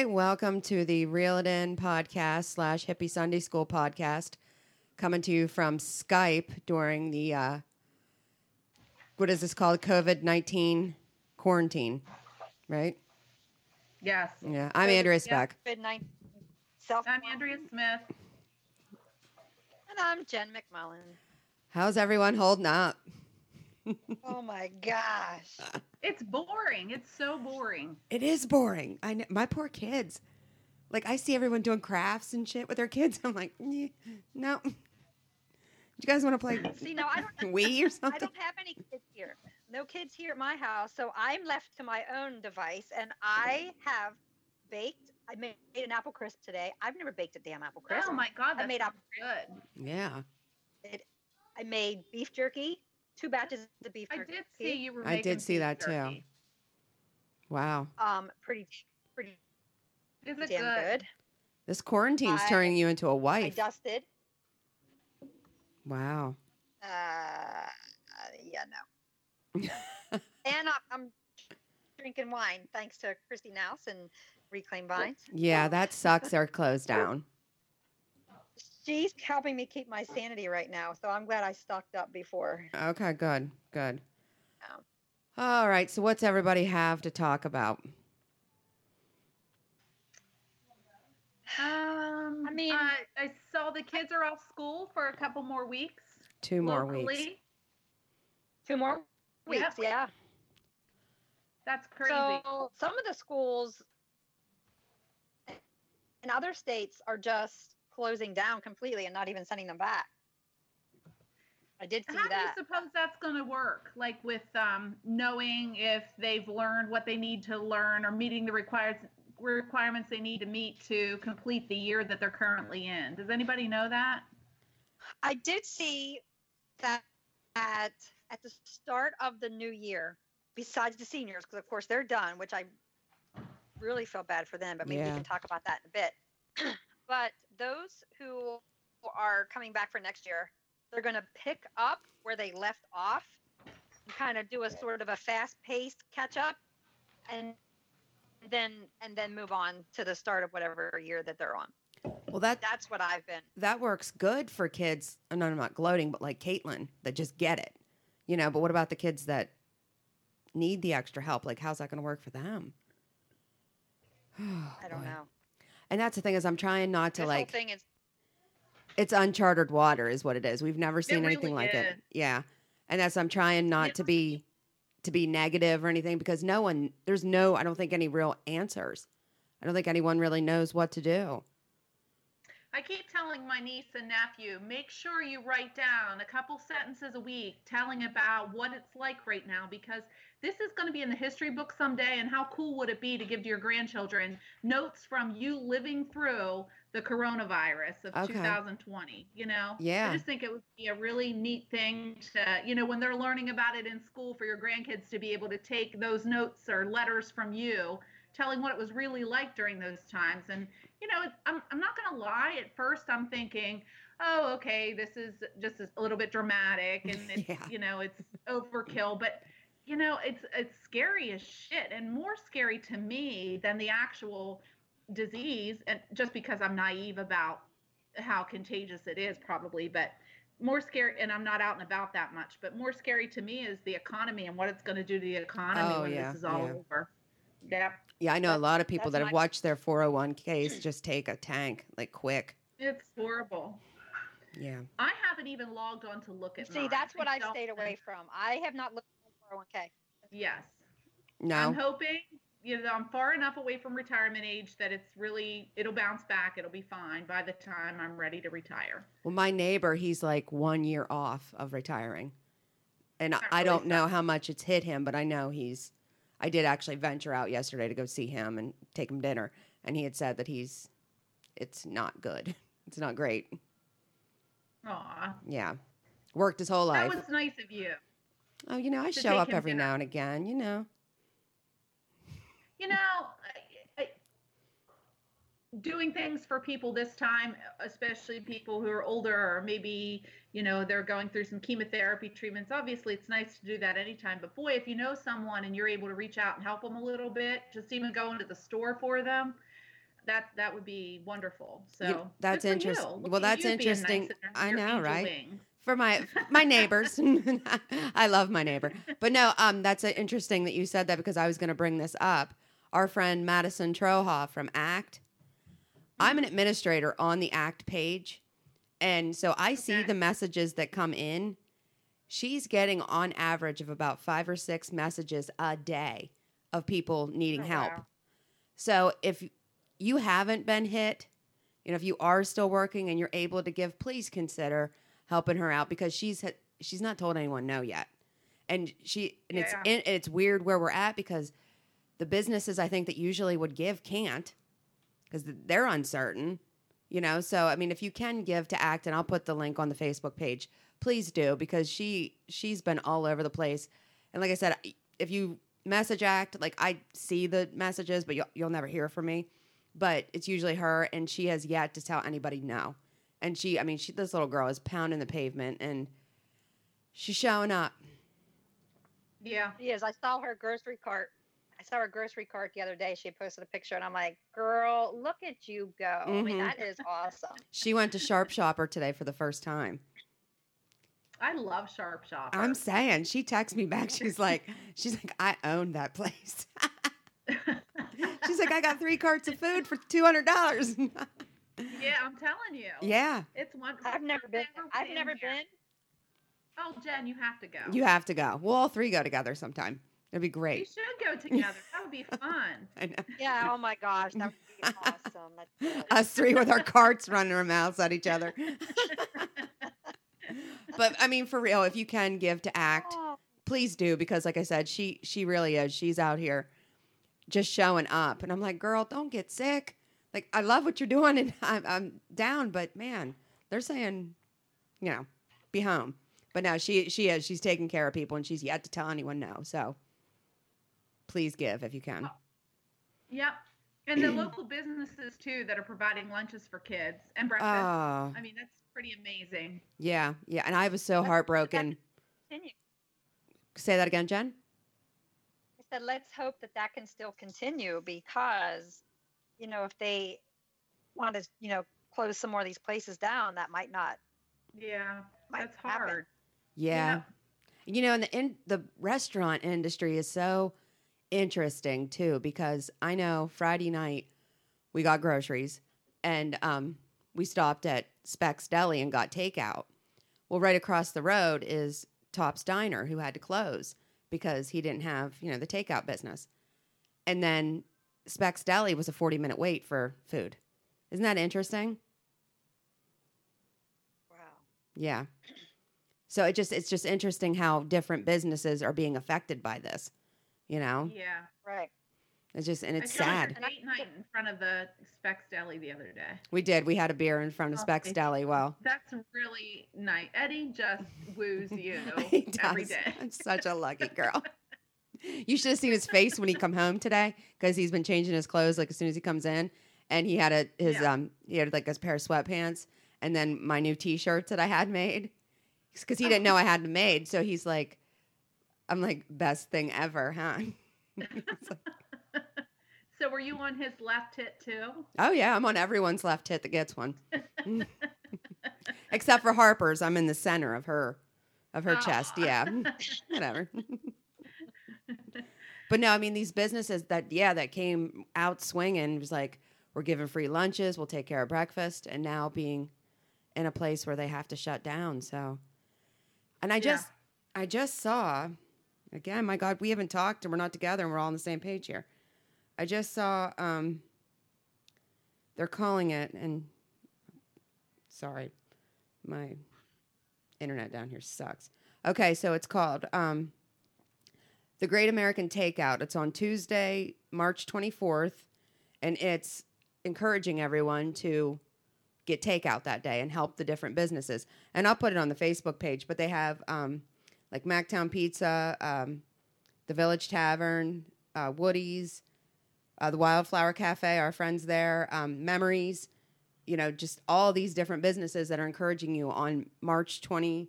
Right, welcome to the Reel It In podcast slash Hippie Sunday School podcast, coming to you from Skype during the uh, what is this called? COVID nineteen quarantine, right? Yes. Yeah, I'm Andrea Speck. COVID-19 self I'm Andrea Smith. and I'm Jen McMullen. How's everyone holding up? Oh my gosh. It's boring. It's so boring. It is boring. I know, my poor kids. Like I see everyone doing crafts and shit with their kids. I'm like, no. Do you guys want to play See, no, I don't Wii or something. I don't have any kids here. No kids here at my house, so I'm left to my own device and I have baked I made an apple crisp today. I've never baked a damn apple crisp. Oh my god, I that's made up good. Yeah, it I made beef jerky, two batches of beef Jerky. I did see you were I did see beef that too. wow. Um pretty pretty Is it damn good? good. This quarantine's I- turning you into a wife. I dusted. Wow. Uh, yeah, no. and I, I'm drinking wine thanks to Christy Nouse and Reclaim Vines. Yeah, that sucks. They're closed down. She's helping me keep my sanity right now, so I'm glad I stocked up before. Okay, good, good. Yeah. All right. So, what's everybody have to talk about? Um, I mean- I, I saw the kids are off school for a couple more weeks. Two more locally. weeks. Two more weeks, Yep. yeah. That's crazy. So some of the schools in other states are just closing down completely and not even sending them back. I did see How that. do you suppose that's going to work? Like with um, knowing if they've learned what they need to learn or meeting the required requirements they need to meet to complete the year that they're currently in. Does anybody know that? I did see that at at the start of the new year, besides the seniors, because of course they're done, which I really feel bad for them, but maybe Yeah. we can talk about that in a bit. but those who are coming back for next year, they're going to pick up where they left off and kind of do a sort of a fast-paced catch-up, and then and then move on to the start of whatever year that they're on. Well, that That's what I've been. that works good for kids. oh, No, I'm not gloating, but like Caitlin that just get it, you know. But what about the kids that need the extra help? Like, how's that going to work for them? Oh, I don't Boy. know. And that's the thing is, I'm trying not to This like. whole thing is It's uncharted water, is what it is. We've never seen really anything like it. Yeah, and that's I'm trying not to be to be negative or anything because no one there's no I don't think any real answers. I don't think anyone really knows what to do. I keep telling my niece and nephew, make sure you write down a couple sentences a week telling about what it's like right now because this is going to be in the history book someday. And how cool would it be to give to your grandchildren notes from you living through the coronavirus of Okay. 2020? You know? Yeah. I just think it would be a really neat thing to, you know, when they're learning about it in school for your grandkids to be able to take those notes or letters from you telling what it was really like during those times. And, you know, I'm, I'm not going to lie. At first, I'm thinking, oh, okay, this is just a little bit dramatic and it's, Yeah. you know, it's overkill, but you know, it's it's scary as shit and more scary to me than the actual disease and just because I'm naive about how contagious it is probably, but more scary and I'm not out and about that much, but more scary to me is the economy and what it's going to do to the economy Oh, when yeah, this is all yeah. over. Yeah. Yeah, I know a lot of people that have my- watched their 401ks just take a tank like quick. It's horrible. Yeah. I haven't even logged on to look at See, mine. that's what I don't stayed away from. I have not looked at my 401k. Yes. No. I'm hoping, you know, I'm far enough away from retirement age that it's really, it'll bounce back. It'll be fine by the time I'm ready to retire. Well, my neighbor, he's like one year off of retiring. And I, I don't know how much it's hit him, but I know he's. I did actually venture out yesterday to go see him and take him dinner. And he had said that he's. It's not good. It's not great. Aw. Yeah. Worked his whole life. That was nice of you. Oh, you know, I show up every now and again, you know. You know, I, I, doing things for people this time, especially people who are older or maybe, you know, they're going through some chemotherapy treatments. Obviously, it's nice to do that anytime. But boy, if you know someone and you're able to reach out and help them a little bit, just even going to the store for them, that that would be wonderful. So You- that's good for interest- you. Look well, that's being nice interesting. I know, right? For my my neighbors. I love my neighbor, but no, um, that's uh, interesting that you said that because I was going to bring this up. Our friend Madison Troha from ACT. I'm an administrator on the ACT page, and so I see the messages that come in. She's getting on average of about five or six messages a day of people needing Oh, help. wow. So if you haven't been hit, you know, if you are still working and you're able to give, please consider helping her out because she's she's not told anyone no yet, and she and it's Yeah. and it's weird where we're at because the businesses I think that usually would give can't because they're uncertain, you know. So I mean, if you can give to ACT, and I'll put the link on the Facebook page, please do because she she's been all over the place, and like I said, if you message ACT, like I see the messages, but you'll you'll never hear from me. But it's usually her, and she has yet to tell anybody no. And she, I mean, she this little girl is pounding the pavement, and she's showing up. Yeah. yes. I saw her grocery cart. I saw her grocery cart the other day. She posted a picture, and I'm like, "Girl, look at you go! I mean, Mhm. that is awesome." She went to Sharp Shopper today for the first time. I love Sharp Shopper. I'm saying she texts me back. She's like, she's like, I own that place. she's like, I got three carts of food for two hundred dollars. Yeah, I'm telling you. yeah, It's wonderful. I've never been. I've never here. been. Oh, Jen, you have to go. you have to go. We'll all three go together sometime. It'd be great. We should go together. That would be fun. I know. Yeah. Oh my gosh, that would be awesome. Us three with our carts running our mouths at each other. but I mean, for real, if you can give to ACT, Oh, please do because, like I said, she she really is. She's out here just showing up, and I'm like, girl, don't get sick. Like, I love what you're doing, and I'm, I'm down, but man, they're saying, you know, be home. But no, she she is. She's taking care of people, and she's yet to tell anyone no. So please give if you can. Oh, yep. And the local businesses too that are providing lunches for kids and breakfast. Oh, I mean, that's pretty amazing. yeah, yeah. And I was so Let's hope that heartbroken. continue. Say that again, Jen. I said, let's hope that that can still continue because, you know, if they want to, you know, close some more of these places down, that might not. Yeah, Might that's happen. hard. Yeah. You know, and the in, the restaurant industry is so interesting too because I know Friday night we got groceries and um, we stopped at Specs Deli and got takeout. Well, right across the road is Top's Diner who had to close because he didn't have, you know, the takeout business. And then Specs Deli was a 40 minute wait for food. Isn't that interesting? Wow. Yeah. So it just it's just interesting how different businesses are being affected by this. You know, Yeah. Right. it's just and it's sad. a date night in front of the Specs Deli the other day. We did. We had a beer in front of Oh, Specs Deli. Well, That's really nice. Eddie just woos you does. day. I'm such a lucky girl. You should have seen his face when he come home today because he's been changing his clothes like as soon as he comes in, and he had a his Yeah. um he had like his pair of sweatpants, and then my new T-shirts that I had made because he didn't know I had them made. So he's like, I'm like best thing ever, huh? So were you on his left hit too? oh yeah, I'm on everyone's left hit that gets one, except for Harper's. I'm in the center of her of her chest. Yeah, whatever. But no, I mean these businesses that yeah that came out swinging was like we're giving free lunches, we'll take care of breakfast, and now being in a place where they have to shut down. So, and I Yeah. just I just saw again, my God, we haven't talked and we're not together and we're all on the same page here. I just saw um, they're calling it and sorry, my internet down here sucks. Okay, so it's called um, the Great American Takeout. It's on Tuesday, March 24th, and it's encouraging everyone to get takeout that day and help the different businesses. And I'll put it on the Facebook page, but they have um, like Mactown Pizza, um, the Village Tavern, uh, Woody's, uh, the Wildflower Cafe, our friends there, um, Memories, you know, just all these different businesses that are encouraging you on March 20.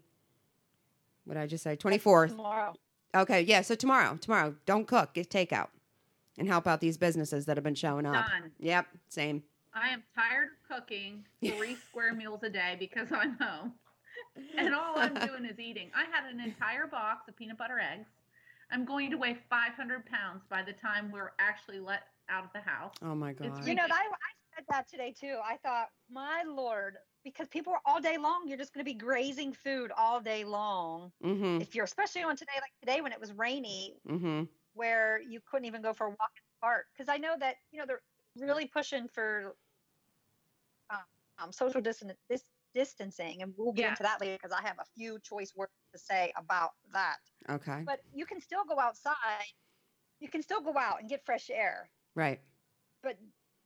What did I just say? 24th. Tomorrow. Okay, yeah. So tomorrow, tomorrow, don't cook, get takeout, and help out these businesses that have been showing up. Done. Yep, same. I am tired of cooking three square meals a day because I'm home. And all I'm doing is eating. I had an entire box of peanut butter eggs. I'm going to weigh 500 pounds by the time we're actually let out of the house. Oh my It's god. You know, I, I said that today too. I thought, my lord, because people are all day long, you're just going to be grazing food all day long. Mm-hmm. If you're, especially on today, like today when it was rainy, Mm-hmm. where you couldn't even go for a walk in the park. Because I know that, you know, they're really pushing for um, um, social distan- dis- distancing. And we'll get Yeah. into that later because I have a few choice words to say about that. Okay. But you can still go outside. You can still go out and get fresh air. Right. but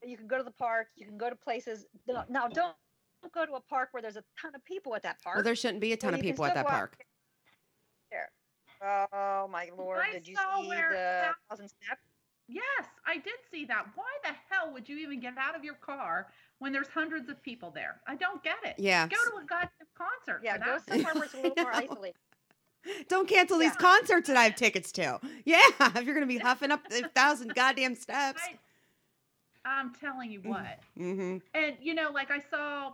you can go to the park. You can go to places. Now, don't don't go to a park where there's a ton of people at that park. Well, there shouldn't be a ton So of people at that park. There. Oh my lord! I Did you see where the thousand steps? Yes, I did see that. Why the hell would you even get out of your car when there's hundreds of people there? I don't get it. Yeah. Go to a goddamn concert. Yeah, for go that. somewhere where it's a little more know. isolated. Don't cancel these concerts that I have tickets to. Yeah, if you're gonna be huffing up a thousand goddamn steps. I, I'm telling you what. Mm-hmm. And you know, like I saw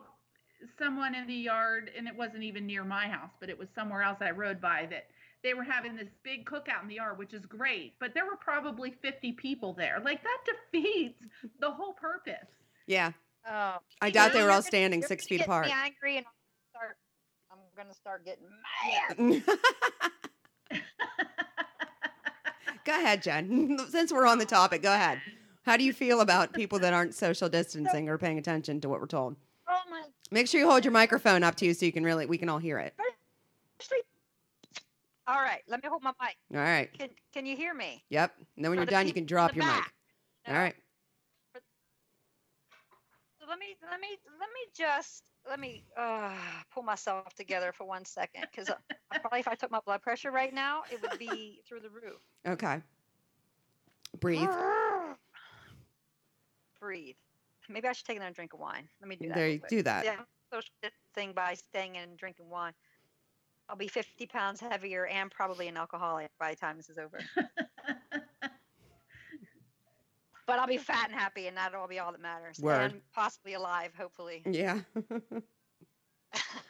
someone in the yard, and it wasn't even near my house, but it was somewhere else I rode by that they were having this big cookout in the yard, which is great. But there were probably 50 people there. Like that defeats the whole purpose. Yeah. Oh, I doubt know, they were you're all gonna- standing six feet apart. Me angry, and I'll start. I'm gonna start getting mad. go ahead, Jen. Since we're on the topic, go ahead. How do you feel about people that aren't social distancing or paying attention to what we're told? Make sure you hold your microphone up to you so you can really we can all hear it. All right, let me hold my mic. All right. Can Can you hear me? Yep. And then when For you're the done, you can drop your mic. back. All right. So let me let me let me just let me uh, pull myself together for one second because probably if I took my blood pressure right now, it would be through the roof. Okay. Breathe. Breathe. Maybe I should take another drink of wine. Let me do that. There you do that. Yeah, social thing by staying in and drinking wine. I'll be 50 pounds heavier and probably an alcoholic by the time this is over. but I'll be fat and happy, and that'll be all that matters. Word. And possibly alive, hopefully. Yeah.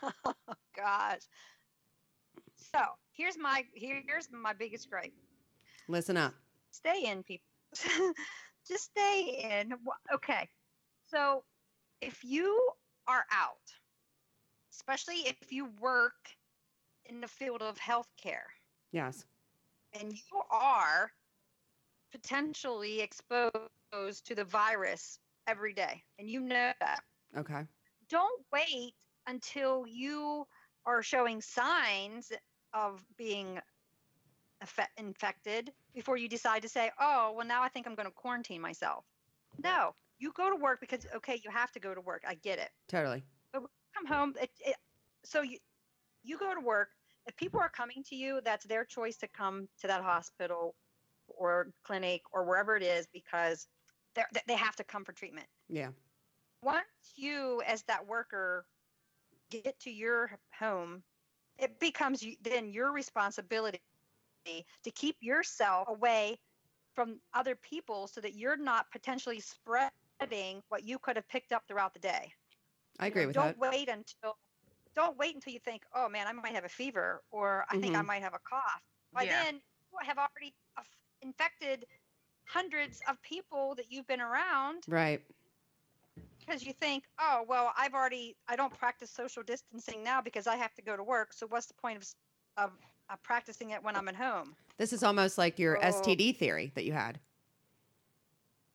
oh gosh. So here's my here's my biggest gripe. Listen up. Stay in, people. Just stay in. Okay. So if you are out, especially if you work in the field of healthcare, Yes. and you are potentially exposed to the virus every day, and you know that, Okay. don't wait until you are showing signs of being infected before you decide to say, oh, well, now I think I'm going to quarantine myself. No, you go to work because, okay, you have to go to work. I get it. Totally. But come home, it, it, so you, you go to work. If people are coming to you, that's their choice to come to that hospital or clinic or wherever it is because they're, they have to come for treatment Yeah. once you as that worker get to your home, it becomes then your responsibility to keep yourself away from other people so that you're not potentially spreading what you could have picked up throughout the day. I You agree know, with don't that. wait until don't wait until you think, oh man, I might have a fever or I think I Mhm. might have a cough. By Yeah. then you have already infected hundreds of people that you've been around Right. because you think, oh well, I've already I don't practice social distancing now because I have to go to work. So what's the point of of, of practicing it when I'm at home? This is almost like your Oh. STD theory that you had.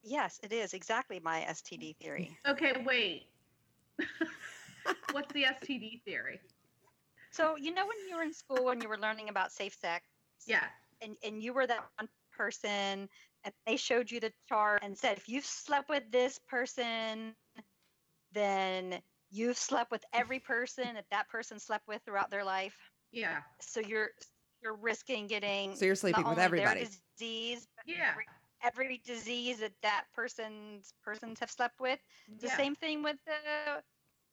Yes, it is exactly my STD theory. Okay, wait. What's the STD theory? So you know when you were in school and you were learning about safe sex, Yeah. and, and you were that one person and they showed you the chart and said if you've slept with this person then you've slept with every person that that person slept with throughout their life Yeah. so you're you're risking getting So you're sleeping not with only their everybody. disease but Yeah. every, every disease that that person's persons have slept with. The yeah. same thing with the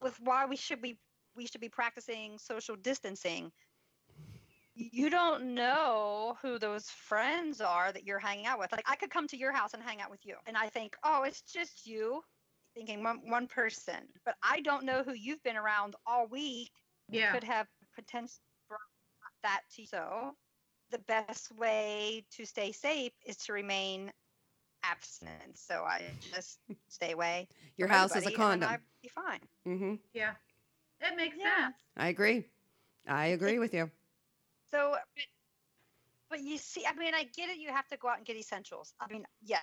with why we should be we should be practicing social distancing. You don't know who those friends are that you're hanging out with. Like i could come to your house and hang out with you and i think oh it's just you thinking one, one person. But i don't know who you've been around all week Yeah. could have potential brought that to you so the best way to stay safe is to remain abstinent so i just stay away Your house is a everybody, condom. I'd be fine Mm-hmm. Yeah. It makes Yeah. sense. I agree. I agree with you. So, but, but you see, I mean, I get it. You have to go out and get essentials. I mean, yeah,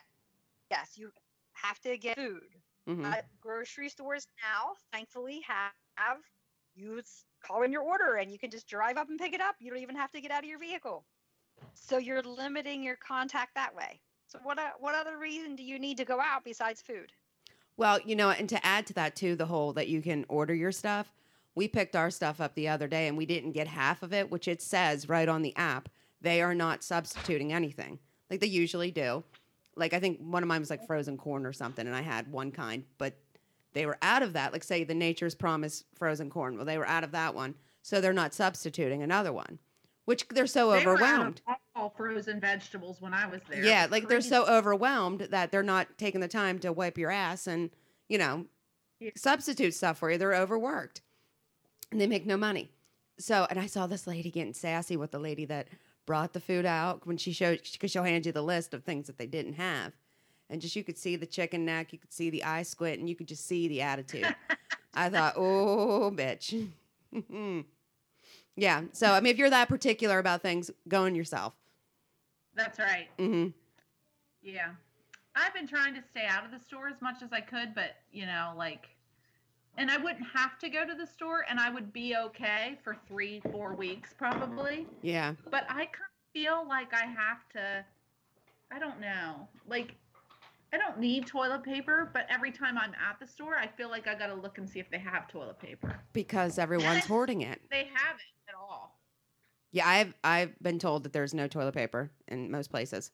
yes, you have to get food. hmm Uh, grocery stores now, thankfully, have, have you call in your order and you can just drive up and pick it up. You don't even have to get out of your vehicle. So you're limiting your contact that way. So what o- what other reason do you need to go out besides food? Well, you know, and to add to that too, the whole that you can order your stuff. We picked our stuff up the other day and we didn't get half of it, which it says right on the app. They are not substituting anything like they usually do. Like I think one of mine was like frozen corn or something, and I had one kind, but they were out of that. Like say the Nature's Promise frozen corn. Well, they were out of that one, so they're not substituting another one, which they're so They were out of overwhelmed. All frozen vegetables when I was there. Yeah, like they're so overwhelmed that they're not taking the time to wipe your ass and, you know, Yeah. substitute stuff for you. They're overworked and they make no money. So, and I saw this lady getting sassy with the lady that brought the food out when she showed, because she'll hand you the list of things that they didn't have. And just you could see the chicken neck, you could see the eye squint, and you could just see the attitude. I thought, oh, bitch. yeah. So, I mean, if you're that particular about things, go in yourself. That's right. hmm Yeah. I've been trying to stay out of the store as much as I could, but you know, like, and I wouldn't have to go to the store, and I would be okay for three, four weeks probably. Yeah. But I kind of feel like I have to. I don't know. Like, I don't need toilet paper, but every time I'm at the store, I feel like I got to look and see if they have toilet paper. Because everyone's hoarding it. They at all. Yeah, I've I've been told that there's no toilet paper in most places.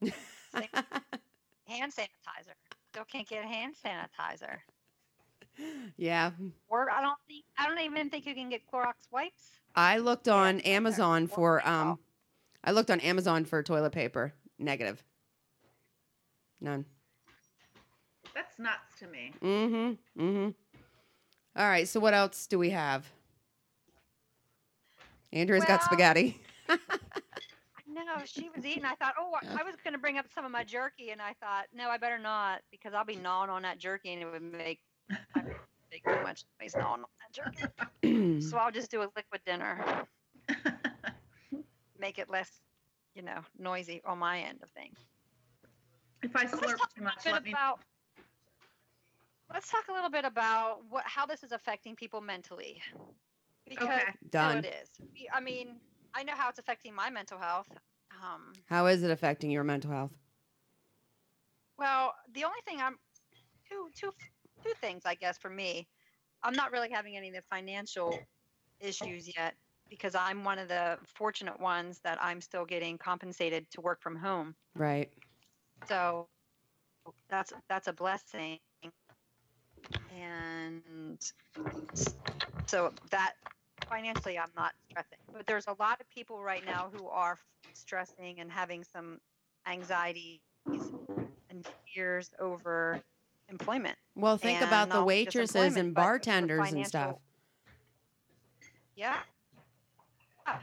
Hand sanitizer. Still can't get hand sanitizer. yeah, Or I don't think I don't even think you can get Clorox wipes. I looked on Yeah, Amazon for um, I looked on Amazon for toilet paper. Negative. None. That's nuts to me. Mm-hmm. Mm-hmm. All right. So what else do we have? Andrew's got spaghetti. No, she was eating. I thought, oh, I was going to bring up some of my jerky, and I thought, no, I better not because I'll be gnawing on that jerky, and it would make I would make too much noise gnawing on that jerky. So I'll just do a liquid dinner, make it less, you know, noisy on my end of things. If I Let's slurp too much, let me. about. Let's talk a little bit about what how this is affecting people mentally. Because Okay. no, Done. it is. I mean, I know how it's affecting my mental health. Um, How is it affecting your mental health? Well, the only thing I'm two two two things I guess for me. I'm not really having any of the financial issues yet because I'm one of the fortunate ones that I'm still getting compensated to work from home. Right. So that's that's a blessing. And so that financially I'm not stressing. But there's a lot of people right now who are stressing and having some anxieties and fears over employment. Well, think And about the waitresses and bartenders and stuff. Yeah. Yeah.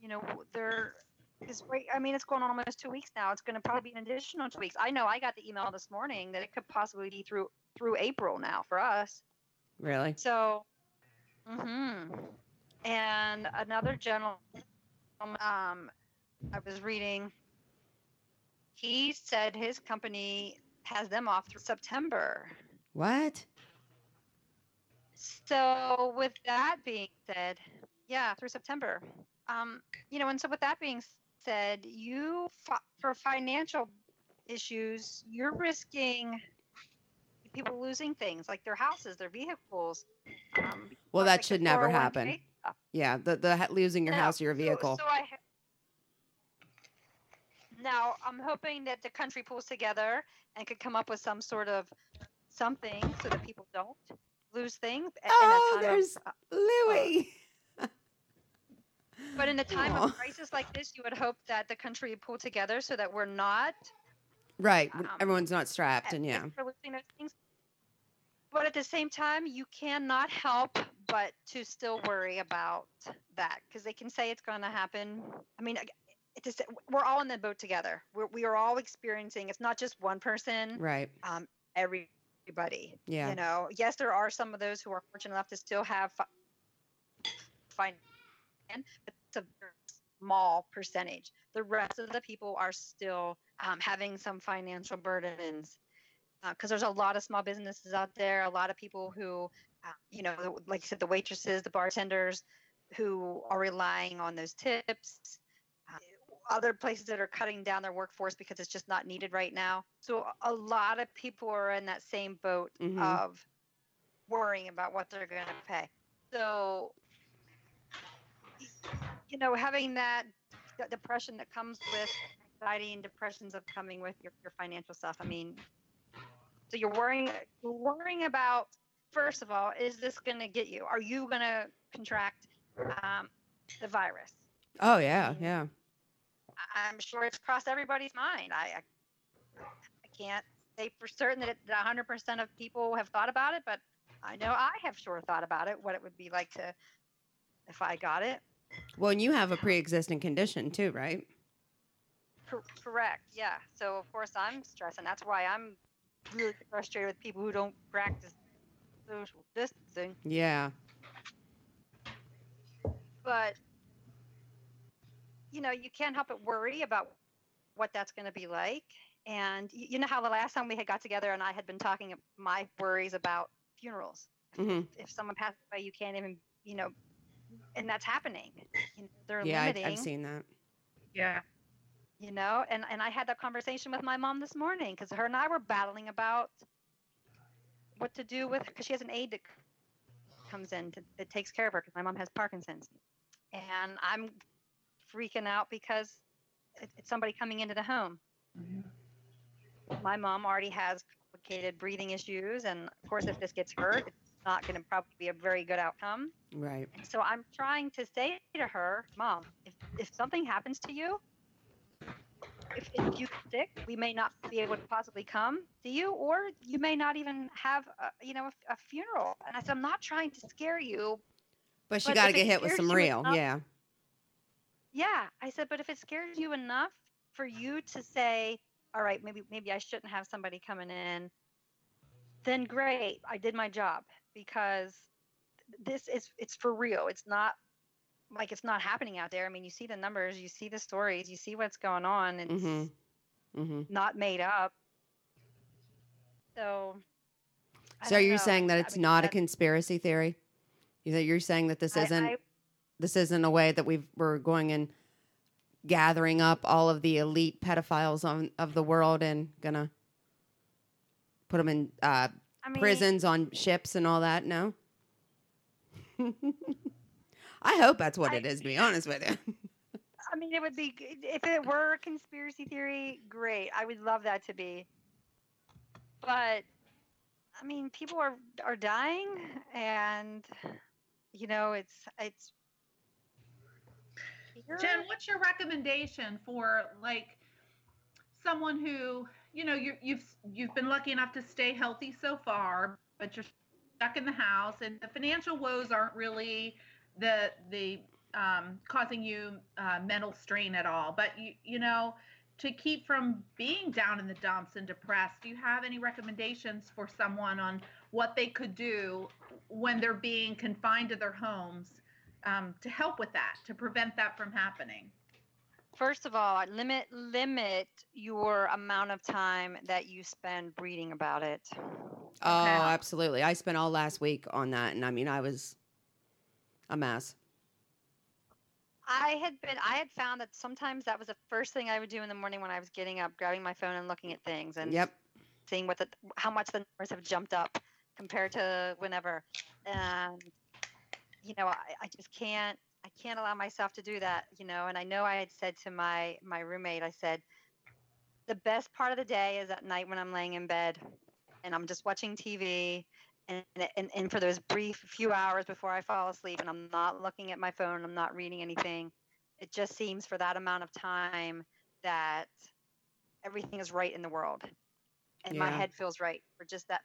You know, they're because right. I mean, it's going on almost two weeks now. It's going to probably be an additional two weeks. I know. I got the email this morning that it could possibly be through through April now for us. Really? So, mm-hmm. and another gentleman, um, I was reading. He said his company has them off through September. What? So, with that being said, yeah, through September. Um, you know, and so with that being said, you for financial issues, you're risking people losing things like their houses, their vehicles. Um, Well, that like should never happen. stuff. Yeah, the the ha- losing your No, house or your vehicle. So, I ha- now I'm hoping that the country pulls together and could come up with some sort of something so that people don't lose things. a- in a Oh, time of- there's uh, Louis. But in a time Aw. of crisis like this, you would hope that the country pull together so that we're not Right. um, Everyone's not strapped, and yeah. for losing those things. But at the same time, you cannot help but to still worry about that because they can say it's going to happen. I mean, we're all in the boat together. We're, we are all experiencing. It's not just one person. Right. Um, everybody. Yeah. You know, yes, there are some of those who are fortunate enough to still have fi- fine, but it's a very small percentage. The rest of the people are still um, having some financial burdens because there's a lot of small businesses out there, a lot of people who, uh, you know, like I said, the waitresses, the bartenders who are relying on those tips. uh, Other places that are cutting down their workforce because it's just not needed right now. So a lot of people are in that same boat Mhm. of worrying about what they're going to pay. So, you know, having that d- depression that comes with anxiety and depressions of coming with your, your financial stuff. I mean, so you're worrying, you're worrying about, first of all, is this going to get you? Are you going to contract um, the virus? Oh yeah, yeah. I- I'm sure it's crossed everybody's mind. I, I, I can't say for certain that, it, that 100% of people have thought about it, but I know I have sure thought about it, what it would be like to, if I got it. Well, and you have a pre-existing condition too, right? Cor- correct. Yeah. So of course I'm stressed, and that's why I'm really frustrated with people who don't practice social distancing. Yeah. But you know, you can't help but worry about what that's going to be like. And you know how the last time we had got together and I had been talking my worries about funerals. hmm If someone passes away, you can't even, you know, and that's happening. You know, they're Yeah, I, limiting. I've seen that. Yeah. you know and and i had that conversation with my mom this morning because her and i were battling about what to do with because she has an aide that comes in to, that takes care of her because my mom has parkinson's and i'm freaking out because it, it's somebody coming into the home mm-hmm. my mom already has complicated breathing issues and of course if this gets hurt it's not going to probably be a very good outcome Right. so I'm trying to say to her, Mom, if, if something happens to you, if, if you get sick, we may not be able to possibly come to you, or you may not even have, a, you know, a, a funeral. And I said, I'm not trying to scare you. But you got to get hit with some real. enough- Yeah. Yeah, I said, but if it scares you enough for you to say, all right, maybe maybe I shouldn't have somebody coming in, then great, I did my job because this is it's for real. It's not like it's not happening out there. I mean, you see the numbers, you see the stories, you see what's going on. It's Mhm. hmm not made up. So. I So you're know. saying that I it's mean, not a conspiracy theory? You that you're saying that this isn't I- this isn't a way that we've we're going and gathering up all of the elite pedophiles on, of the world and gonna put them in uh, I mean, prisons on ships and all that? No. I hope that's what I- it is. To be honest with you. I mean, it would be g- if it were a conspiracy theory. Great, I would love that to be. But I mean, people are are dying, and you know, it's it's. Jen, what's your recommendation for like someone who you know you you've you've been lucky enough to stay healthy so far, but you're stuck in the house, and the financial woes aren't really the the um, causing you uh, mental strain at all. But you you know to keep from being down in the dumps and depressed, do you have any recommendations for someone on what they could do when they're being confined to their homes um, to help with that, to prevent that from happening? First of all, limit limit your amount of time that you spend reading about it. Oh, absolutely. I spent all last week on that, and I mean, I was a mess. I had been I had found that sometimes that was the first thing I would do in the morning when I was getting up, grabbing my phone and looking at things and Yep. seeing what the how much the numbers have jumped up compared to whenever. And you know, I, I just can't I can't allow myself to do that, you know, and I know I had said to my my roommate, I said, the best part of the day is at night when I'm laying in bed and I'm just watching TV and, and, and for those brief few hours before I fall asleep and I'm not looking at my phone, I'm not reading anything, it just seems for that amount of time that everything is right in the world. And my head feels right for just that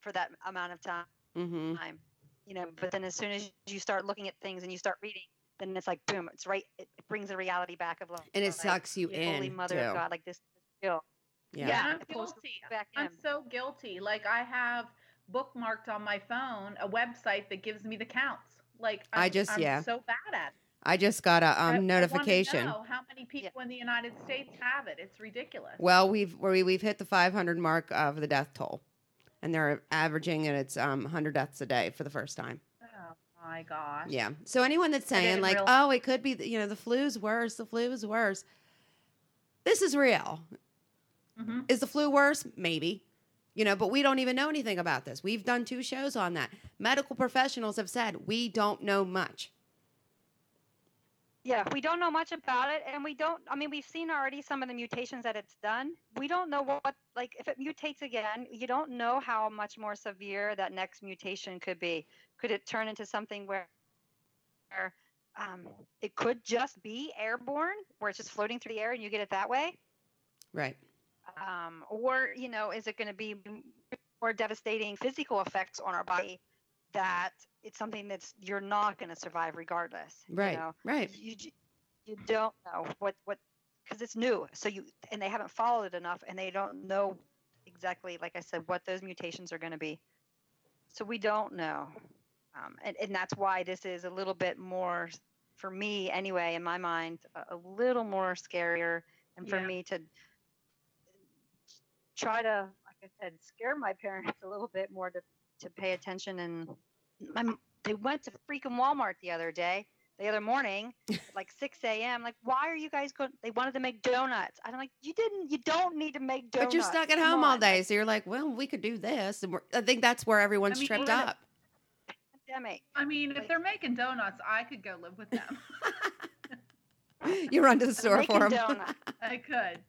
for that amount of time Mm-hmm. time. You know, but then as soon as you start looking at things and you start reading, then it's like boom, it's right it, it brings the reality back of like And it like, sucks you Holy in, Holy Mother too. of God, like this is real. Yeah. Yeah, I'm guilty. back I'm so guilty. Like I have bookmarked on my phone a website that gives me the counts. Like I I'm, just- I'm yeah. so bad at. It. I just got a um, wanna notification. know how many people in the United States have it? It's ridiculous. Well, we've we, we've hit the 500 mark of the death toll, and they're averaging and it's um 100 deaths a day for the first time. My gosh. Yeah. So anyone that's saying like, oh, it could be the- you know the flu's worse, the flu is worse. This is real. hmm Is the flu worse? Maybe. You know, but we don't even know anything about this. We've done two shows on that. Medical professionals have said we don't know much. Yeah, we don't know much about it, and we don't. I mean, we've seen already some of the mutations that it's done. We don't know what, like, if it mutates again, you don't know how much more severe that next mutation could be. Could it turn into something where, where um, it could just be airborne, where it's just floating through the air and you get it that way? Right. um, or you know is it going to be more devastating physical effects on our body that it's something that's you're not going to survive regardless you Right. know? Right. you, you don't know what what because it's new so you and they haven't followed it enough and they don't know exactly like i said what those mutations are going to be so we don't know um, and, and that's why this is a little bit more for me anyway in my mind a, a little more scarier and for Yeah. me to try to like i said scare my parents a little bit more to, to pay attention and my, they went to freaking walmart the other day the other morning like 6 a.m like why are you guys going they wanted to make donuts i'm like you didn't you don't need to make donuts But you're stuck at Come home all day, so you're like, well, we could do this. And we're, I think that's where everyone's mean, tripped up. pandemic I mean, if they're making donuts, I could go live with them. you run to the store for them. donuts. I could.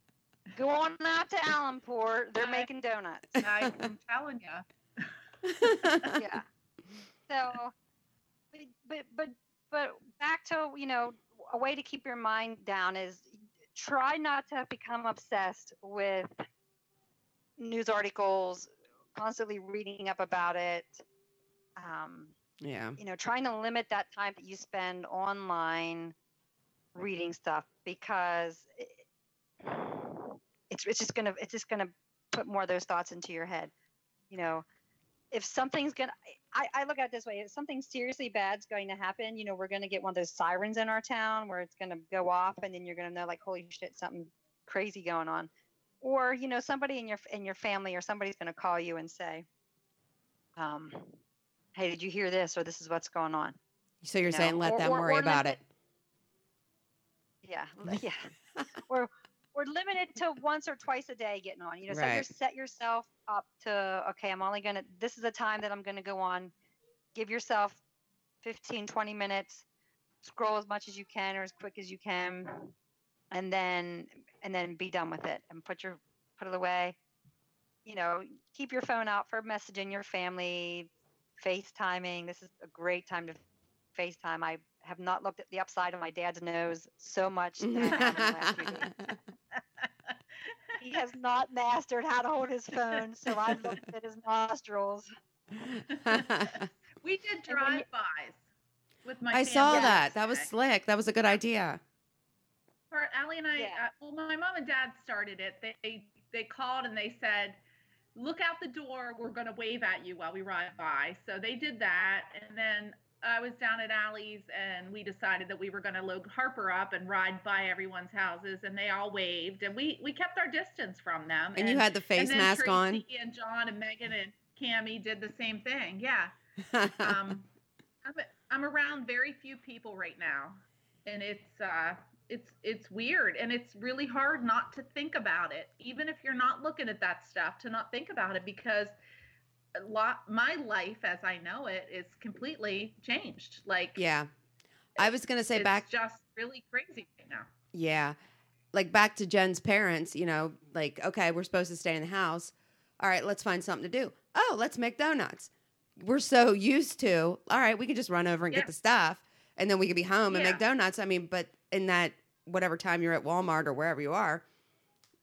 go on out to allenport they're I- making donuts I'm telling you. yeah. So, but, but but but back to you know a way to keep your mind down is try not to become obsessed with news articles, constantly reading up about it. Um, yeah. you know, trying to limit that time that you spend online reading stuff because it, it's it's just gonna it's just gonna put more of those thoughts into your head. You know, if something's gonna I, I look at it this way if something seriously bad's going to happen you know we're going to get one of those sirens in our town where it's going to go off and then you're going to know like holy shit something crazy going on or you know somebody in your in your family or somebody's going to call you and say um, hey did you hear this or this is what's going on So you're No. saying let Or- them or- worry or about it. yeah yeah or or limit it to once or twice a day getting on you know set, your, Right. set yourself up to okay i'm only gonna this is a time that i'm gonna go on give yourself 15 20 minutes scroll as much as you can or as quick as you can and then and then be done with it and put your put it away you know, keep your phone out for messaging your family, FaceTiming. This is a great time to FaceTime. I have not looked at the upside of my dad's nose so much that in the last few days. He has not mastered how to hold his phone, so I've looked at his nostrils. We did And then you- drive-bys with my I saw family that. That was slick. That was a good idea. Or Allie and I, Yeah. uh, well, my mom and dad started it. They they called and they said, "Look out the door. We're going to wave at you while we ride by." So they did that, and then I was down at Allie's, and we decided that we were going to load Harper up and ride by everyone's houses, and they all waved, and we we kept our distance from them. And you had the face and then mask on. Tracy And John and Megan and Cammy did the same thing. Yeah. Um, I'm, I'm around very few people right now, and it's uh, it's it's weird, and it's really hard not to think about it, even if you're not looking at that stuff, to not think about it because lot my life as I know it is completely changed. Like yeah. I was going to say it's back just really crazy right now. Yeah. Like back to Jen's parents, you know, like, okay, we're supposed to stay in the house. All right, let's find something to do. Oh, let's make donuts. We're so used to, all right, we can just run over and Yeah. get the stuff and then we can be home and make donuts. I mean, but in that whatever time you're at Walmart or wherever you are,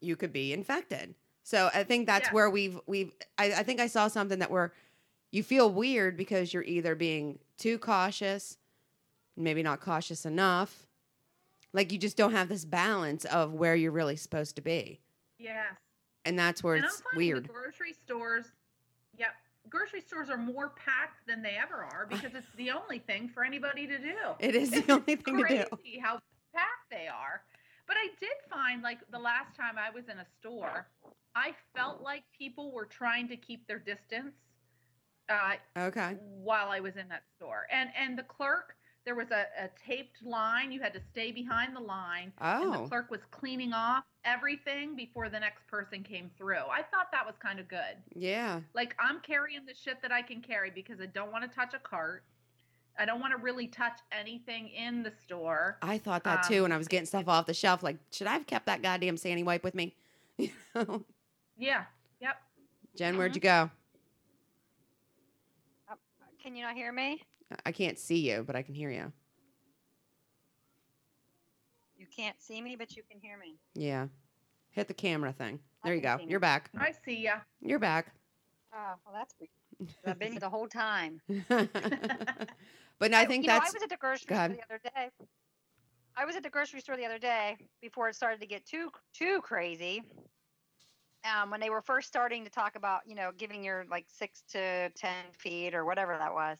you could be infected. So I think that's Yeah. where we've we've I, I think I saw something that where you feel weird because you're either being too cautious, maybe not cautious enough. Like you just don't have this balance of where you're really supposed to be. Yes. And that's where and it's I'm weird. The grocery stores, yep, grocery stores are more packed than they ever are because it's the only thing for anybody to do. It is the only thing to do. crazy how packed they are. But I did find, like the last time I was in a store, I felt like people were trying to keep their distance uh, Okay. while I was in that store, and and the clerk. There was a, a taped line. You had to stay behind the line. Oh. And the Oh. clerk was cleaning off everything before the next person came through. I thought that was kind of good. Yeah. Like I'm carrying the shit that I can carry because I don't want to touch a cart. I don't want to really touch anything in the store. I thought that too Um, when I was getting stuff off the shelf. Like, should I have kept that goddamn sandy wipe with me? You know? Yeah. Yep. Jen, where'd mm-hmm. you go? Can you not hear me? I can't see you, but I can hear you. You can't see me, but you can hear me. Yeah. Hit the camera thing. I There you go. You're you. back. I see ya. You're back. Oh, well, that's weird. I've been here the whole time. but I think you know, that's I was at the grocery store the other day. I was at the grocery store the other day before it started to get too too crazy. Um, when they were first starting to talk about, you know, giving your like six to ten feet or whatever that was,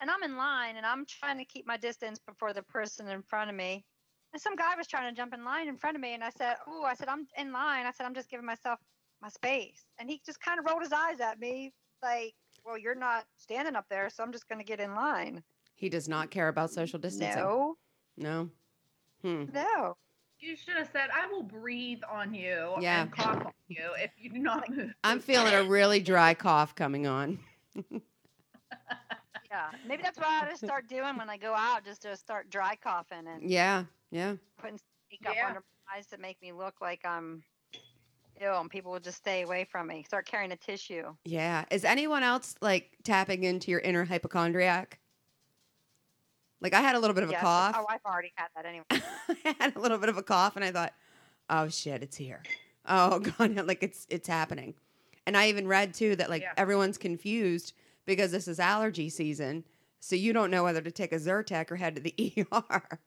and I'm in line and I'm trying to keep my distance before the person in front of me, and some guy was trying to jump in line in front of me, and I said, "Oh, I said I'm in line. I said I'm just giving myself my space," and he just kind of rolled his eyes at me like, "Well, you're not standing up there, so I'm just going to get in line." he does not care about social distancing. No, No. Hmm. no. You should have said, "I will breathe on you Yeah. and cough on you if you do not move." I'm feeling a really dry cough coming on. Yeah, maybe that's what I ought to start doing when I go out, just to start dry coughing and Yeah. Yeah. putting makeup Yeah. under my eyes to make me look like I'm ill, and people will just stay away from me. Start carrying a tissue. Yeah. Is anyone else like tapping into your inner hypochondriac? Like I had a little bit of a Yes, cough. My wife already had that anyway. I had a little bit of a cough and I thought, oh shit, it's here. Oh god, like it's it's happening. And I even read too that like Yeah. everyone's confused because this is allergy season, so you don't know whether to take a Zyrtec or head to the ER.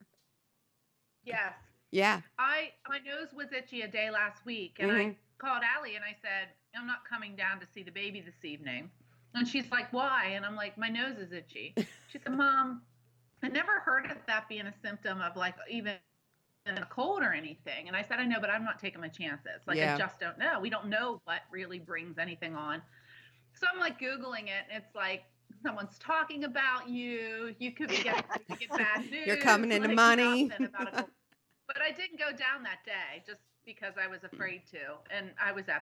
Yes. yeah. I my nose was itchy a day last week, and I Mhm. called Allie and I said, "I'm not coming down to see the baby this evening." And she's like, "Why?" And I'm like, "My nose is itchy." She said, "Mom, I never heard of that being a symptom of like even a cold or anything." And I said, "I know, but I'm not taking my chances. Like Yeah. I just don't know. We don't know what really brings anything on." So I'm like googling it, and it's like. Someone's talking about you. You could be getting you get bad news. You're coming into like money. nothing about a cold but I didn't go down that day just because I was afraid to, and I was at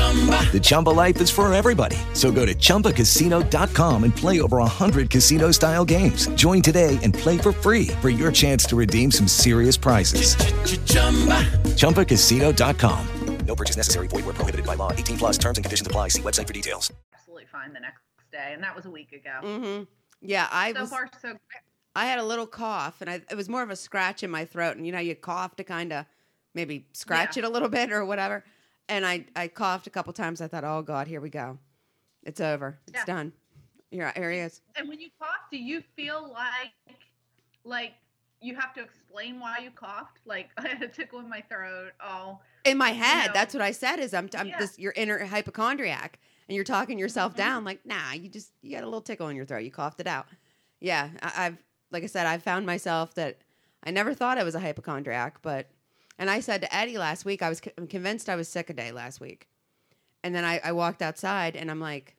The Chumba life is for everybody. So go to ChumbaCasino.com and play over 100 casino style games. Join today and play for free for your chance to redeem some serious prizes. ChumbaCasino.com. No purchase necessary. Void where prohibited by law. 18 plus terms and conditions apply. See website for details. Absolutely fine the next day, and that was a week ago. Mm-hmm. Yeah, I so was. far, so great. I had a little cough, and I, it was more of a scratch in my throat. And you know, you cough to kind of maybe scratch Yeah. it a little bit or whatever. And I, I coughed a couple times. I thought, oh God, here we go. It's over. It's Yeah. done. Here, here he is. And when you cough, do you feel like like you have to explain why you coughed? Like I had a tickle in my throat. Oh, In my head, know. that's what I said. Is I'm, I'm Yeah. this your inner hypochondriac, and you're talking yourself mm-hmm. down. Like, nah, you just you got a little tickle in your throat. You coughed it out. Yeah, I, I've like I said, I found myself that I never thought I was a hypochondriac, but and I said to Eddie last week, I was co- convinced I was sick a day last week, and then I, I walked outside and I'm like,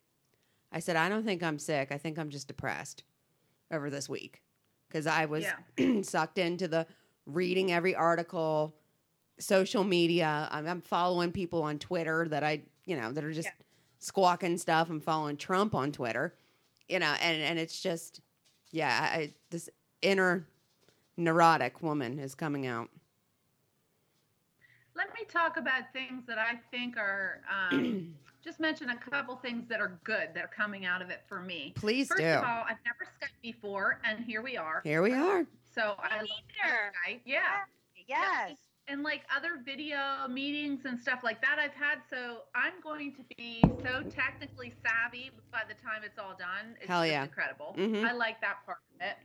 I said, I don't think I'm sick. I think I'm just depressed over this week because I was sucked into the reading every article, social media. I'm, I'm following people on Twitter that I, you know, that are just squawking stuff. I'm following Trump on Twitter, you know, and and it's just, yeah, I, this inner neurotic woman is coming out. Let me talk about things that I think are. Um, just mention a couple things that are good that are coming out of it for me. Please First do. of all, I've never Skyped before, and here we are. Here we are. So I love neither. Skype. Yeah. Yes. and like other video meetings and stuff like that I've had. So I'm going to be so technically savvy by the time it's all done. It's Hell yeah. incredible. Mhm. I like that part of it.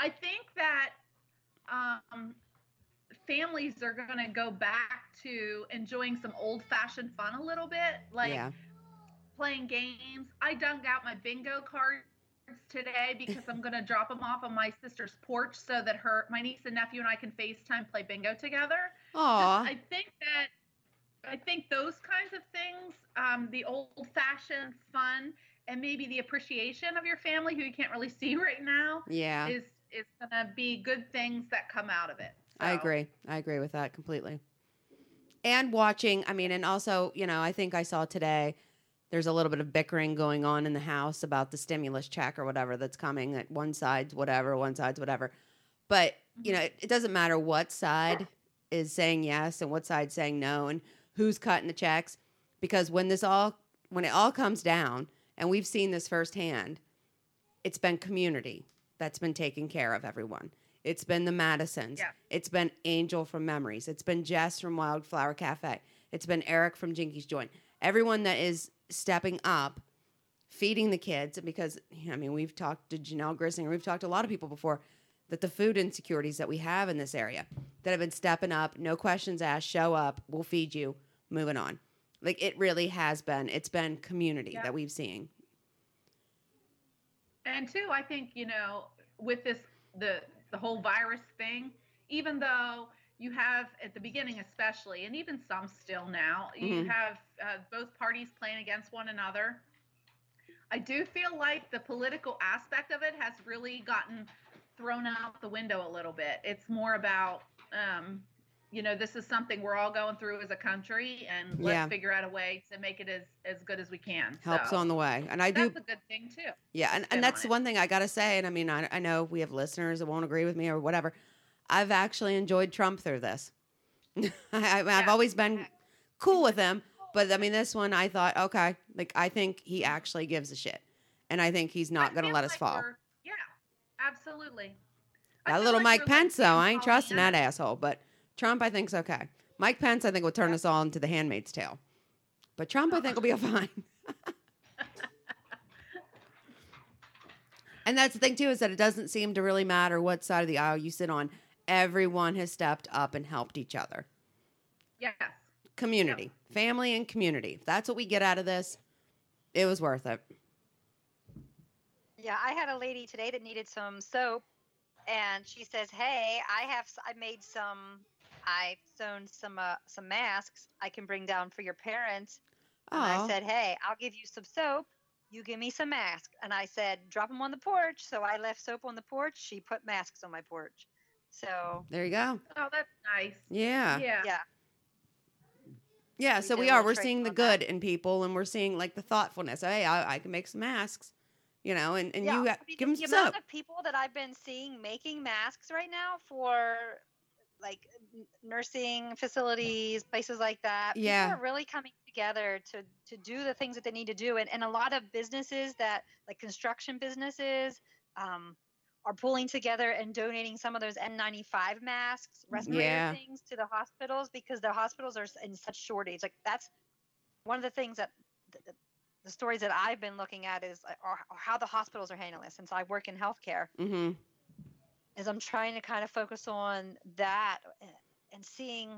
I think that um, families are going to go back to enjoying some old fashioned fun a little bit, like yeah. playing games. I dug out my bingo cards today because I'm going to drop them off on my sister's porch so that her, my niece and nephew and I can FaceTime play bingo together. Aw. I think that I think those kinds of things, um, the old-fashioned fun and maybe the appreciation of your family who you can't really see right now, Yeah. is is going to be good things that come out of it. I agree. I agree with that completely. And watching, I mean, and also, you know, I think I saw today there's a little bit of bickering going on in the House about the stimulus check or whatever that's coming. That one side's whatever, one side's whatever. But, you mm-hmm. know, it, it doesn't matter what side is saying yes and what side's saying no and who's cutting the checks. Because when this all, when it all comes down, and we've seen this firsthand, it's been community that's been taking care of everyone. It's been the Madisons. Yeah. It's been Angel from Memories. It's been Jess from Wildflower Cafe. It's been Eric from Jinky's Joint. Everyone that is stepping up, feeding the kids, because I mean, we've talked to Janelle Grisslinger, we've talked to a lot of people before that the food insecurities that we have in this area that have been stepping up, no questions asked, show up, we'll feed you, moving on. Like it really has been. It's been community Yeah. that we've seen. And two, I think you know, with this the the whole virus thing, even though you have at the beginning, especially, and even some still now, you Mhm. have uh, both parties playing against one another. I do feel like the political aspect of it has really gotten thrown out the window a little bit. It's more about, um, you know, this is something we're all going through as a country, and let's Yeah. figure out a way to make it as as good as we can. Helps So on the way. And I do that's a good thing too. Yeah, and, and that's one thing I got to say. And I mean, I, I know we have listeners that won't agree with me or whatever. I've actually enjoyed Trump through this. I, I've Yeah. always been cool with him, but I mean, this one I thought, okay, like I think he actually gives a shit, and I think he's not I going to feel let us fall. Yeah, absolutely. I That little like Mike like, Pence, though, I ain't trusting that asshole. But Trump, I think's okay. Mike Pence, I think, will turn us all into the Handmaid's Tale. But Trump, I think, will be fine. and that's the thing too is that it doesn't seem to really matter what side of the aisle you sit on. Everyone has stepped up and helped each other. Yes. Community, family, and community. If that's what we get out of this, it was worth it. Yeah, I had a lady today that needed some soap, and she says, "Hey, I have I made some I sewn some uh, some masks I can bring down for your parents." And I said, "Hey, I'll give you some soap. You give me some masks." And I said, "Drop them on the porch." So I left soap on the porch. She put masks on my porch. So There you go. Oh, that's nice. Yeah. Yeah. yeah, Yeah, We so did we are. We're seeing the on that. good in people, and we're seeing like the thoughtfulness. Hey, I, I can make some masks, you know, and, and yeah. you I ha- mean, give them the some amount of people that I've been seeing making masks right now for like n- nursing facilities, places like that. Yeah. People are really coming together to to do the things that they need to do, and and a lot of businesses that like construction businesses. Um, are pulling together and donating some of those N95 masks, respirator Yeah. things to the hospitals because the hospitals are in such shortage. Like that's one of the things that the, the- stories that I've been looking at is uh, are, are how the hospitals are handling this. Since I work in healthcare, Mm-hmm. is I'm trying to kind of focus on that uh, and seeing.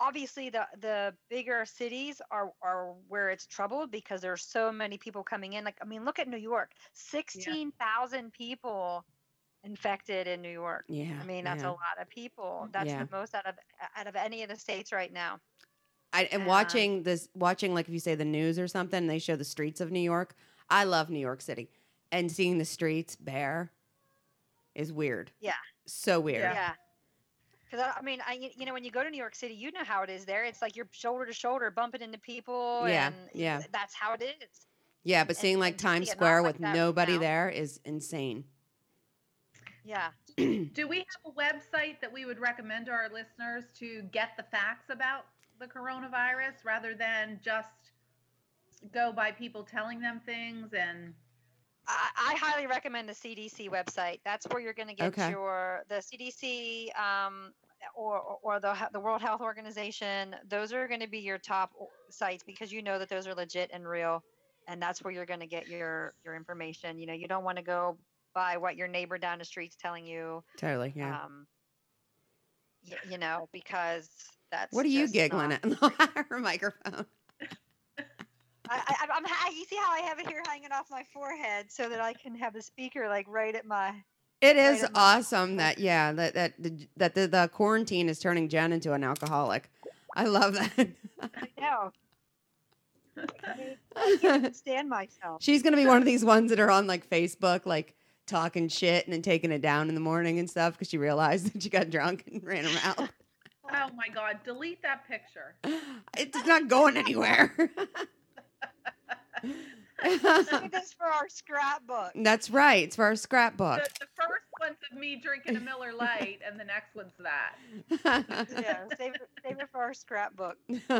Obviously, the the bigger cities are are where it's troubled because there's so many people coming in. Like I mean, look at New York, sixteen thousand people infected in New York. Yeah. I mean, that's yeah. a lot of people. That's Yeah. the most out of out of any of the states right now. I, and Um, watching this, watching like if you say the news or something, they show the streets of New York. I love New York City, and seeing the streets bare is weird. Yeah. So weird. Yeah. Because I, I mean, I you know when you go to New York City, you know how it is there. It's like you're shoulder to shoulder bumping into people. Yeah, And yeah. That's how it is. Yeah, but And- seeing like and to see Times Square like with nobody now. there is insane. Yeah. Do we have a website that we would recommend to our listeners to get the facts about the coronavirus rather than just go by people telling them things and I, I highly recommend the CDC website. That's where you're going to get Okay. your the CDC um, or or the the World Health Organization. Those are going to be your top sites because you know that those are legit and real, and that's where you're going to get your your information. You know, you don't want to go by what your neighbor down the street's telling you. Totally. Yeah. Um, y- you know, because that's what are you giggling not- at? Her microphone. I, I, I'm ha- you see how I have it here hanging off my forehead so that I can have the speaker like right at my. It Right is awesome that yeah that that the, that the, the quarantine is turning Jen into an alcoholic. I love that. I know. I can't stand myself. She's gonna be one of these ones that are on like Facebook, like talking shit and then taking it down in the morning and stuff because she realized that she got drunk and ran around. oh my god, delete that picture. It's not going anywhere. Save this for our scrapbook. That's right. It's for our scrapbook. The, the first one's of me drinking a Miller Lite, and the next one's that. Yeah, save it, save it for our scrapbook.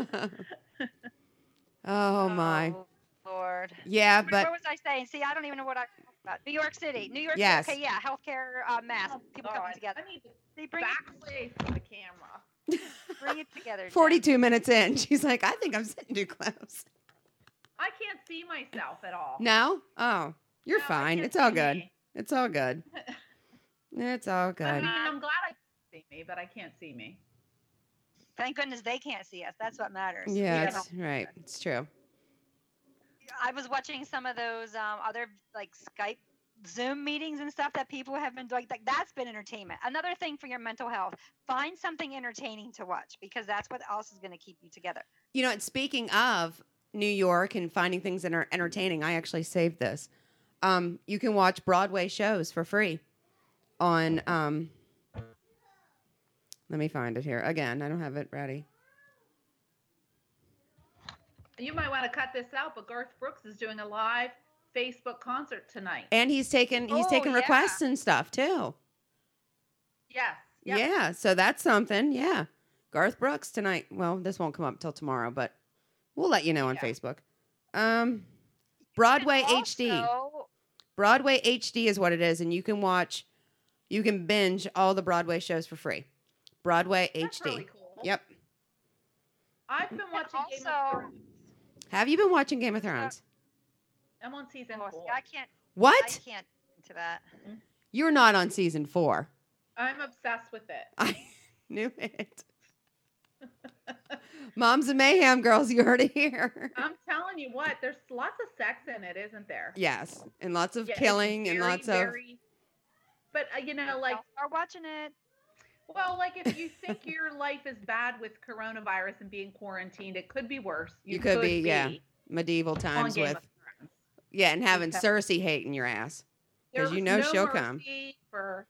oh my. Oh, Lord. Yeah, What- but what was I saying? See, I don't even know what I talked about. New York City. New York Yes. City. Okay, yeah, healthcare uh, mask. People coming God, together. I need to They bring it, backplay for the camera. bring it together. Jen. 42 minutes in, she's like, I think I'm sitting too close. I can't see myself at all. No? Oh, you're No, fine. can't It's all good. me. It's all good. It's all good. I good. mean, I'm glad I can see me, but I can't see me. Thank goodness they can't see us. That's what matters. Yeah, You it's right. It's true. I was watching some of those um, other like Skype Zoom meetings and stuff that people have been doing. Like that's been entertainment. Another thing for your mental health: find something entertaining to watch because that's what else is going to keep you together. You know, and speaking of New York and finding things that are entertaining, I actually saved this. Um, you can watch Broadway shows for free on. Um, let me find it here again. I don't have it ready. You might want to cut this out, but Garth Brooks is doing a live Facebook concert tonight. And he's taking he's Oh, taking yeah. requests and stuff too. Yes. Yep. Yeah, so that's something. Yeah, Garth Brooks tonight. Well, this won't come up till tomorrow, but we'll let you know on Yeah. Facebook. Um, Broadway And HD. Broadway HD is what it is, and you can watch, you can binge all the Broadway shows for free. Broadway That's HD. really cool. Yep. I've been watching Game of Also- Thrones. Have you been watching Game of Thrones? I'm on season Oh, four. I can't. What? I can't into that. You're not on season four. I'm obsessed with it. I knew it. Moms of Mayhem, girls, you heard it here. I'm telling you what, there's lots of sex in it, isn't there? Yes, and lots of Yeah, it's killing and very, lots of. very- But uh, you know, like, I'll watching it. well, like if you think your life is bad with coronavirus and being quarantined, it could be worse. You could be, yeah, medieval times with yeah, and having because- Cersei hating your ass because you know no she'll come. for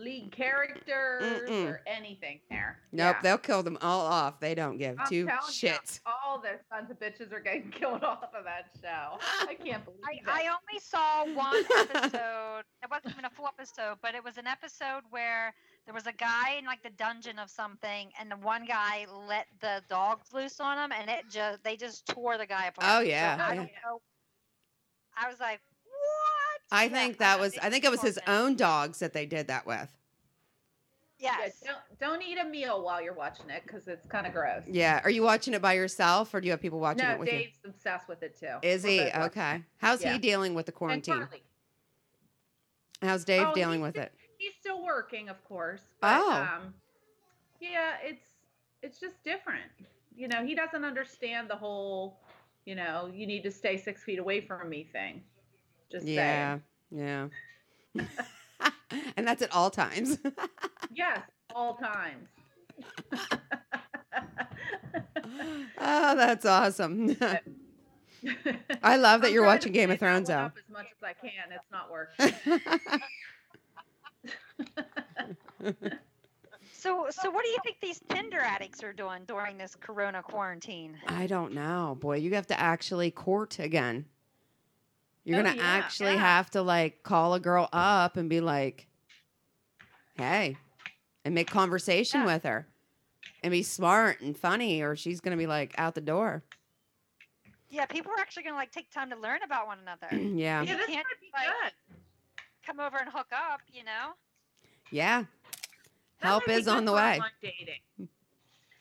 lead characters Mm-mm. or anything there. Nope, Yeah. they'll kill them all off. They don't give I'm two telling you, shits. all the sons of bitches are getting killed off of that show. I can't believe I, it. I only saw one episode. it wasn't even a full episode, but it was an episode where there was a guy in like the dungeon of something, and the one guy let the dogs loose on him, and it just they just tore the guy apart. Oh, So yeah, I yeah. don't know. I was like, what? I Yeah, think that was I think it was his own dogs that they did that with. Yeah, don't don't eat a meal while you're watching it because it's kind of gross. Yeah. Are you watching it by yourself, or do you have people watching no, it with Dave's obsessed with it too. Is he okay? How's Yeah. he dealing with the quarantine? Carly. How's Dave Oh, dealing with it? He's still working, of course. But, Oh. Um, yeah, it's it's just different. You know, he doesn't understand the whole, you know, you need to stay six feet away from me thing. Just Yeah. Yeah. and that's at all times. Yes, all times. oh, that's awesome. I love that I'm you're watching Game of Thrones, one though. up as much as I can. It's not working. So, so what do you think these Tinder addicts are doing during this Corona quarantine? I don't know. Boy, you have to actually court again. You're Oh, going to yeah, actually yeah. have to like call a girl up and be like, hey, and make conversation Yeah. with her and be smart and funny, or she's going to be like out the door. Yeah, people are actually gonna like take time to learn about one another. yeah. yeah, You this can't, might be like, good. Come over and hook up, you know. Yeah. That Help is on the way. Dating.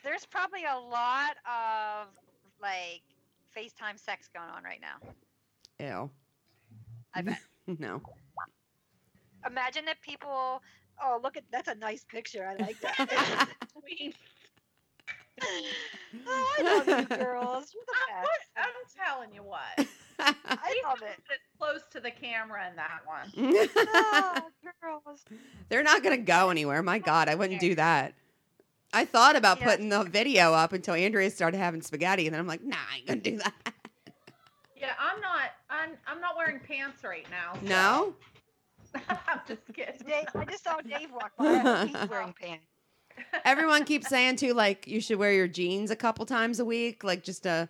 There's probably a lot of like FaceTime sex going on right now. Ew. I bet. no. Imagine that people. Oh, look at that's a nice picture. I like that. Sweet. oh, I love you girls. You're the I'm, best. put- I'm telling you what. I He's love gonna it. it close to the camera in that one. Oh, girls. They're not going to go anywhere. My God, I wouldn't do that. I thought about Yeah. putting the video up until Andrea started having spaghetti, and then I'm like, nah, I ain't going to do that. Yeah, I'm not. I'm. I'm not wearing pants right now. so- No? I'm just kidding. Dave, I just saw Dave walk by. He's wearing pants. Everyone keeps saying, too, like, you should wear your jeans a couple times a week, like, just to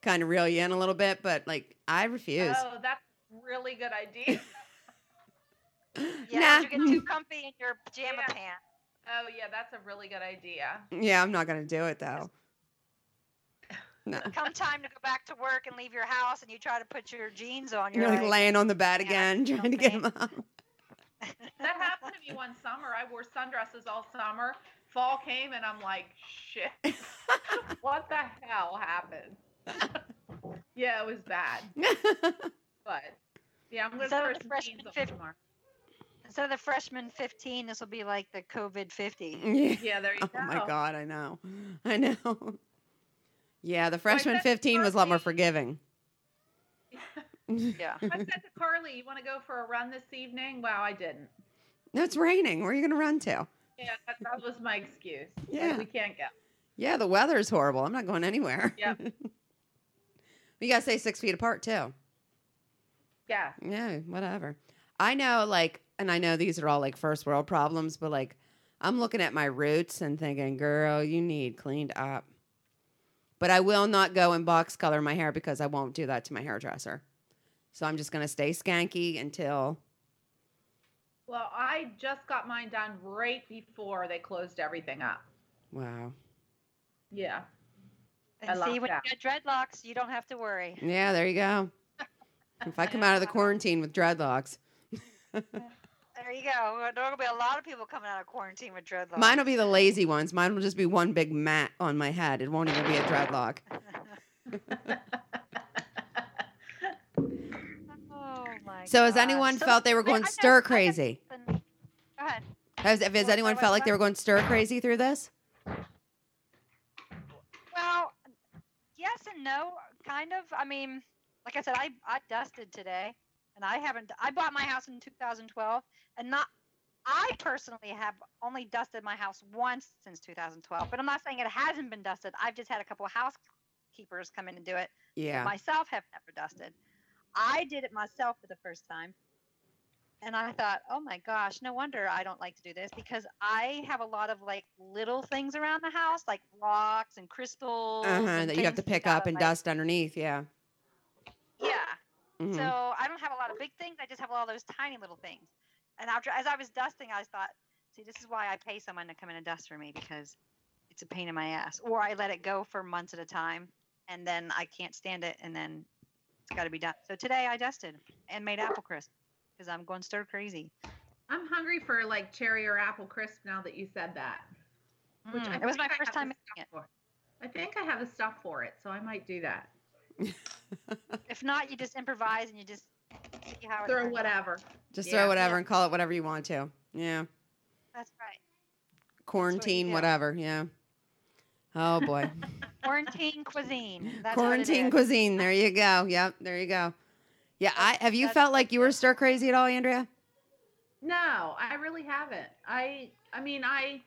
kind of reel you in a little bit. But, like, I refuse. Oh, that's really good idea. Yeah, Nah. you get too comfy in your pajama Yeah. pants. Oh yeah, that's a really good idea. Yeah, I'm not going to do it, though. No. Come time to go back to work and leave your house, and you try to put your jeans on. You're, You're like like, laying on the bed Yeah, again, trying to get them okay. up. That happened to me one summer. I wore sundresses all summer. Fall came and I'm like, shit. what the hell happened? yeah, it was bad. But yeah, I'm gonna Instead of throw the some freshman jeans on fif- tomorrow. instead of the freshman 15, this will be like the COVID 50. yeah. Yeah, there you Oh go. Oh my god, I know. I know. Yeah, the freshman said 15 was a lot more forgiving. Yeah. I said to Carly, "You want to go for a run this evening?" Wow, I didn't. No, it's raining. Where are you going to run to? Yeah, that, that was my excuse. Yeah. we can't go. Yeah, the weather's horrible. I'm not going anywhere. Yeah. You got to stay six feet apart, too. Yeah. Yeah, whatever. I know, like, and I know these are all like first world problems, but like, I'm looking at my roots and thinking, girl, you need cleaned up. But I will not go and box color my hair because I won't do that to my hairdresser. So I'm just going to stay skanky until. Well, I just got mine done right before they closed everything up. Wow. Yeah. And I see, love when that. you get dreadlocks, you don't have to worry. Yeah, there you go. If I come out of the quarantine with dreadlocks, There There you go. There will be a lot of people coming out of quarantine with dreadlocks. Mine will be the lazy ones. Mine will just be one big mat on my head. It won't even be a dreadlock. Oh my So has gosh. anyone So- felt they were going I stir know crazy? Go ahead. Has, has What- anyone felt like they were going stir crazy through this? Well, yes and no, kind of. I mean, like I said, I I dusted today, and I haven't. I bought my house in 2012, and not. I personally have only dusted my house once since 2012, but I'm not saying it hasn't been dusted. I've just had a couple of housekeepers come in and do it. Yeah. Myself have never dusted. I did it myself for the first time. And I thought, oh my gosh, no wonder I don't like to do this because I have a lot of like little things around the house, like rocks and crystals. Uh huh. and That you have to pick up and like- dust underneath. Yeah. Yeah. Mhm. So I don't have a lot of big things. I just have all those tiny little things. And after, as I was dusting, I thought, see, this is why I pay someone to come in and dust for me because it's a pain in my ass. Or I let it go for months at a time, and then I can't stand it, and then it's got to be done. So today I dusted and made apple crisp because I'm going stir crazy. I'm hungry for like cherry or apple crisp now that you said that. Which Mm, it was my I first time making it. for. I think I have the stuff for it, so I might do that. If not, you just improvise and you just see how Throw turns out. whatever. Just Yeah. throw whatever and call it whatever you want to. Yeah. That's right. Quarantine, do. whatever. Yeah. Oh boy. Quarantine cuisine. That's Quarantine cuisine. There you go. Yep. There you go. Yeah. I have you that's felt like you were stir crazy at all, Andrea? No, I really haven't. I I mean, I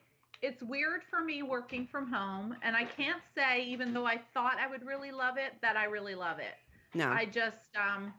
it's weird for me working from home and I can't say even though I thought I would really love it that I really love it. No. I just um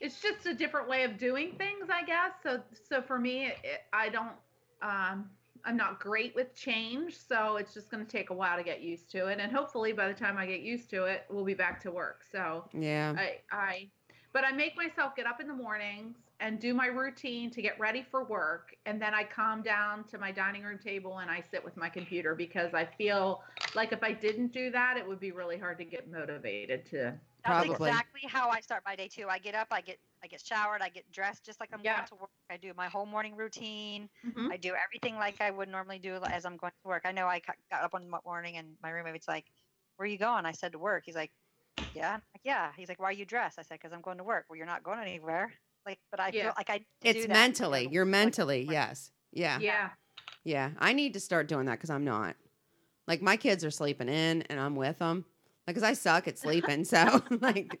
it's just a different way of doing things, I guess. So so for me, it, I don't um I'm not great with change, so it's just going to take a while to get used to it and hopefully by the time I get used to it, we'll be back to work. So yeah. I, I, but I make myself get up in the mornings and do my routine to get ready for work. And then I calm down to my dining room table and I sit with my computer because I feel like if I didn't do that, it would be really hard to get motivated to. That's Probably. exactly how I start my day too. I get up, I get I get showered, I get dressed just like I'm Yeah. going to work. I do my whole morning routine. Mhm. I do everything like I would normally do as I'm going to work. I know I got up one mo- morning and my roommate's like, "Where are you going?" I said to work. He's like, "Yeah." Like, "Yeah." He's like, "Why are you dressed?" I said, "Cause I'm going to work." Well, you're not going anywhere. Like, but I Yeah. feel like I. It's do that, you know, mentally. You're like, mentally. work. Yes. Yeah. Yeah. Yeah. I need to start doing that because I'm not. Like my kids are sleeping in and I'm with them. Like, cause I suck at sleeping. So like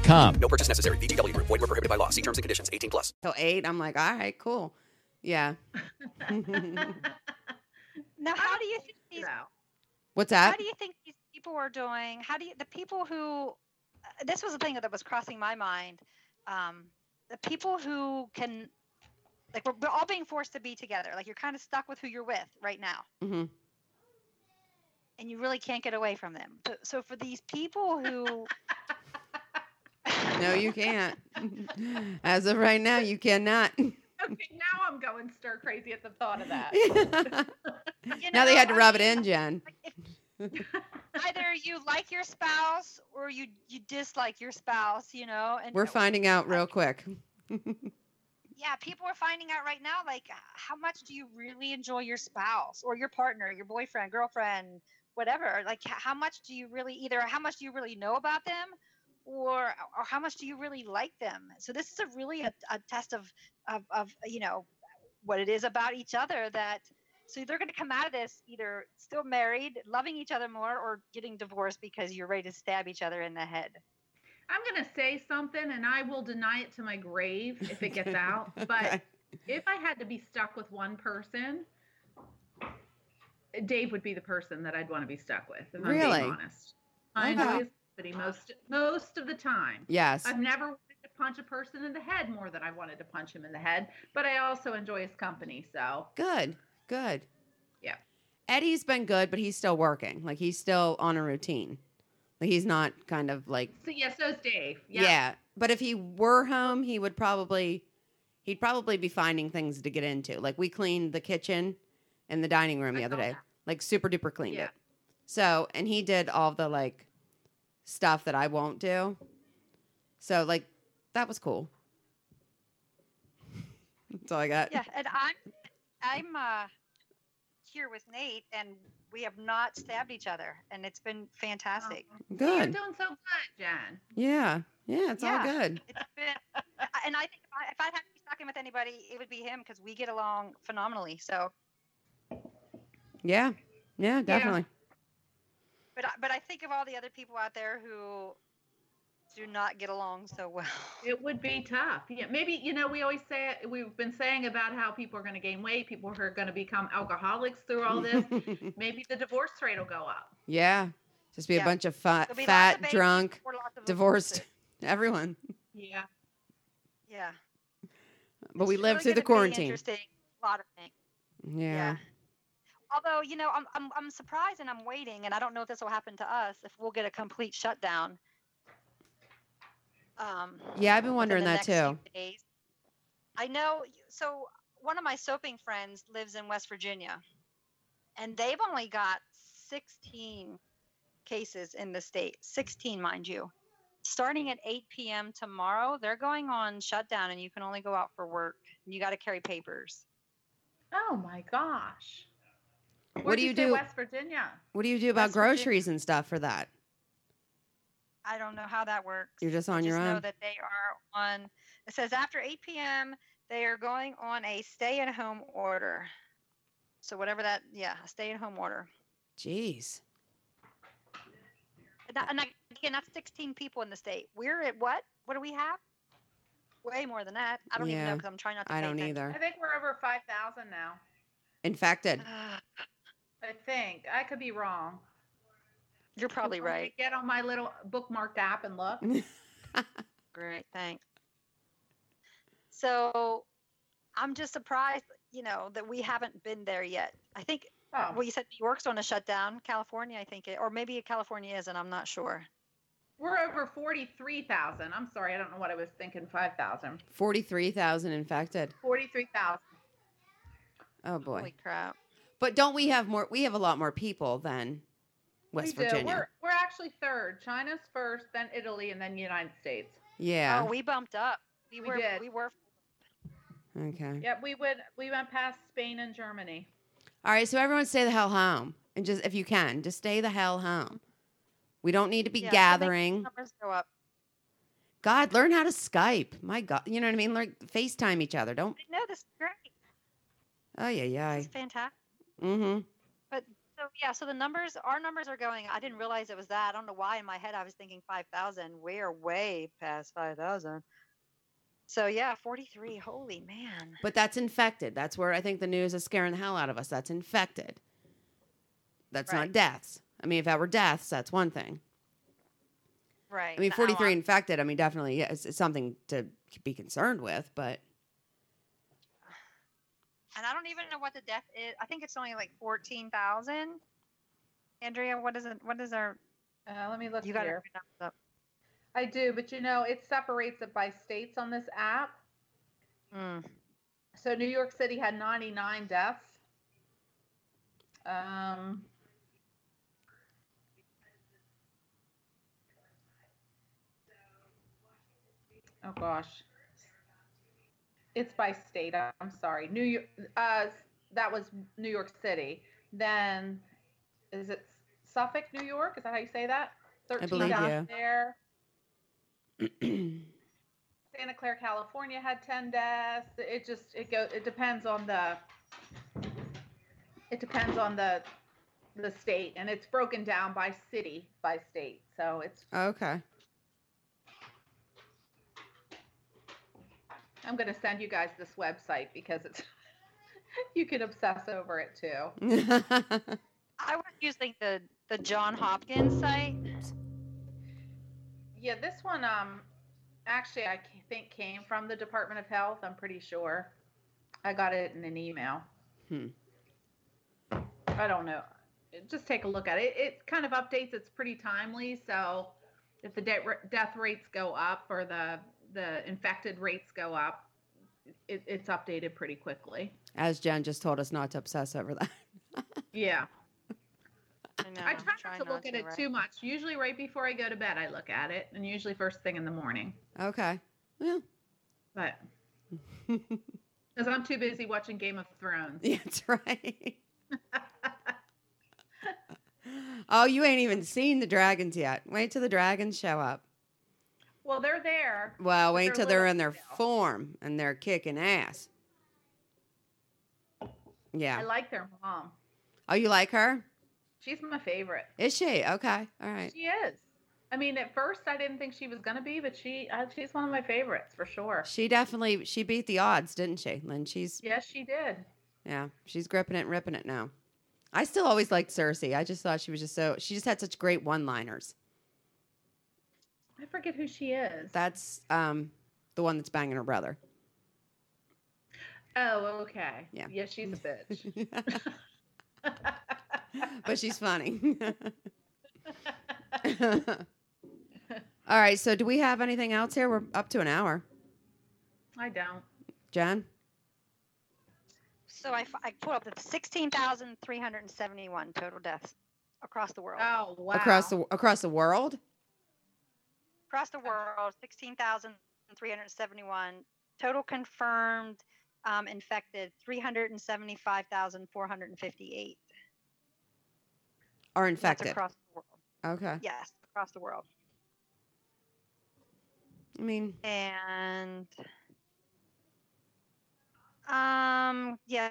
No purchase necessary. VGW Group. Void were prohibited by law. See terms and conditions. 18 plus. till eight, I'm like, all right, cool. Yeah. Now, how do you think these? So, What's How do you think these people are doing? How do you the people who? uh, This was the thing that was crossing my mind. Um, the people who can, like, we're, we're all being forced to be together. Like, you're kind of stuck with who you're with right now, hmm and you really can't get away from them. So, so for these people who, No, you can't. As of right now, you cannot. okay, now I'm going stir crazy at the thought of that. you now they had to I rub it in, Jen. either you like your spouse or you you dislike your spouse. You know, and We're finding out real quick. yeah, people are finding out right now, like, uh, how much do you really enjoy your spouse or your partner, your boyfriend, girlfriend, whatever? Like, how much do you really either how much do you really know about them, or or how much do you really like them? So this is a really a, a test of, of of you know what it is about each other that. So they're going to come out of this either still married, loving each other more, or getting divorced because you're ready to stab each other in the head. I'm going to say something and I will deny it to my grave if it gets out. But if I had to be stuck with one person, Dave would be the person that I'd want to be stuck with. If I'm Really? being honest. I Okay. enjoy most most of the time. Yes. I've never wanted to punch a person in the head more than I wanted to punch him in the head. But I also enjoy his company. So Good. Good. yeah. Eddie's been good, but he's still working. Like he's still on a routine. Like he's not kind of like So yeah, so's Dave. yeah. yeah. But if he were home, he would probably he'd probably be finding things to get into. Like we cleaned the kitchen and the dining room the other day. that. Like super duper cleaned Yeah. it. So and he did all the like stuff that I won't do. So like that was cool. That's all I got. Yeah, and I'm I'm uh here with Nate and we have not stabbed each other and it's been fantastic. Good. You're Good. doing so good, Jen. Yeah. Yeah, it's all good. It's been and I think if I, if I had to be talking with anybody, it would be him because we get along phenomenally. So, Yeah. Yeah, definitely. But I, but I think of all the other people out there who do not get along so well. It would be tough. Yeah, maybe you know we always say it, we've been saying about how people are going to gain weight, people who are going to become alcoholics through all this. maybe the divorce rate will go up. yeah. Just be a bunch of fat, be fat, of babies drunk, of divorced, divorces. everyone. Yeah. Yeah. But we It's lived really through the gonna be quarantine. Interesting. A lot of things. Yeah. Although, you know, I'm, I'm, I'm surprised and I'm waiting, and I don't know if this will happen to us if we'll get a complete shutdown. Um, Yeah, I've been wondering that too. I know. So, one of my soaping friends lives in West Virginia, and they've only got 16 cases in the state. 16, mind you. Starting at 8 p.m. tomorrow, they're going on shutdown, and you can only go out for work. You got to carry papers. Oh my gosh. What Where'd do you say, do? West Virginia. What do you do about West Virginia. groceries and stuff for that? I don't know how that works. You're just I on your just know that they are on. It says after 8 p.m. they are going on a stay-at-home order. So whatever that, yeah, a stay-at-home order. Jeez. And, that, and again, that's 16 people in the state. We're at what? What do we have? Way more than that. I don't even know because I'm trying not to. I pay don't attention. I think we're over 5,000 now. Infected. I think. I could be wrong. You're probably Want me to right. Get on my little bookmarked app and look. Great, thanks. So, I'm just surprised, you know, that we haven't been there yet. I think Oh, well, you said New York's on a shutdown. California, I think, it, or maybe California is, and I'm not sure. we're over 43,000. I'm sorry. I don't know what I was thinking. 5,000. 43,000 infected. 43,000. Oh boy. Holy crap! But don't we have more we have a lot more people than West we do. Virginia. We're, we're actually third. China's first, then Italy, and then United States. Yeah. Oh, we bumped up. We, We were. did. We were. okay. Yep, we went we went past Spain and Germany. All right, so everyone stay the hell home. And just if you can, just stay the hell home. We don't need to be Yeah, so gathering. Numbers go up. God, learn how to Skype. My God, you know what I mean? Like FaceTime each other. Don't. I know this is great. Oh yeah, yeah. This is fantastic. Mm-hmm. But so yeah, so the numbers, our numbers are going. I didn't realize it was that. I don't know why in my head I was thinking five thousand. We are way past five thousand. So yeah, forty three. Holy man. But that's infected. That's where I think the news is scaring the hell out of us. That's infected. That's not deaths. I mean, if that were deaths, that's one thing. Right. I mean, 43 infected, I mean, definitely yeah, it's, it's something to be concerned with, but and I don't even know what the death is. I think it's only like fourteen thousand. Andrea, what is it? What is our? Uh, let me look You got here. it up. I do, but you know, it separates it by states on this app. Mm. So New York City had 99 deaths. Um, oh gosh, it's by state. I- I'm sorry. New York. Uh, that was New York City. Then, is it Suffolk, New York? Is that how you say that? 13 believe deaths you. there. Santa Clara, California had 10 deaths. It just it go it depends on the it depends on the the state and it's broken down by city by state. So it's okay. I'm going to send you guys this website because it's you can obsess over it too. I was using the the John Hopkins site. Yeah, this one um actually, I think came from the Department of Health. I'm pretty sure. I got it in an email. Hmm. I don't know. Just take a look at it. It kind of updates. It's pretty timely. So if the de- death rates go up or the the infected rates go up, it, it's updated pretty quickly. As Jen just told us not to obsess over that. Yeah. I know. I try try not to look at it right? too much. Usually right before I go to bed, I look at it, and usually first thing in the morning. Okay. Yeah. But because I'm too busy watching Game of Thrones. Yeah, that's right. oh, you ain't even seen the dragons yet. Wait till the dragons show up. Well, they're there. Well, wait till they're in their still. form and they're kicking ass. Yeah. I like their mom. Oh, you like her? She's my favorite. Is she? Okay. All right. She is. I mean, at first I didn't think she was gonna be, but she uh, she's one of my favorites for sure. She definitely she beat the odds, didn't she? Lynn, she's Yes, she did. yeah, she's gripping it and ripping it now. I still always liked Cersei. I just thought she was just so she just had such great one-liners. I forget who she is. That's um the one that's banging her brother. Oh, okay. Yeah. Yeah, she's a bitch. but she's funny. All right, so do we have anything else here? We're up to an hour. I don't. Jen? So I pulled up the 16,371 total deaths across the world. Oh wow. Across the across the world? Across the world, 16,371 total confirmed um, infected, 375,458. Are infected. That's across the world. Okay. Yes, across the world. I mean, And um, yeah,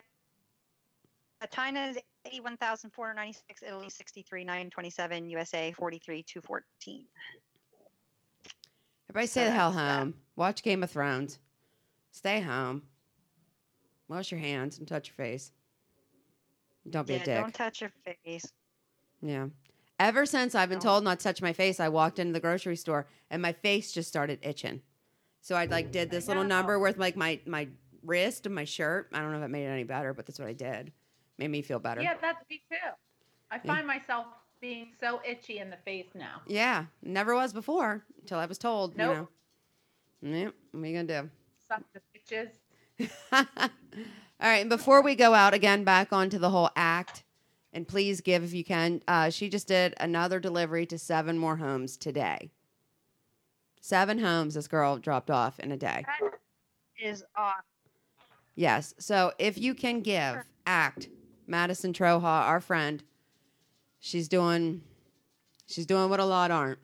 China is 81,496, Italy 63,927, USA 43,214. Everybody stay the hell home. Watch Game of Thrones. Stay home. Wash your hands and touch your face. Don't be yeah, a dick. don't touch your face. Yeah. Ever since I've been No. told not to touch my face, I walked into the grocery store and my face just started itching. So I like did this little number with like my my wrist and my shirt. I don't know if it made it any better, but that's what I did. Made me feel better. Yeah, that's me too. I find myself being so itchy in the face now. Yeah, never was before until I was told. Nope. You know. Yep. What are you gonna do? Suck the bitches. All right. And before we go out again, back onto the whole act, and please give if you can. Uh, she just did another delivery to seven more homes today. Seven homes this girl dropped off in a day. That is off. Yes. So if you can give, act Madison Troha, our friend. She's doing, she's doing what a lot aren't.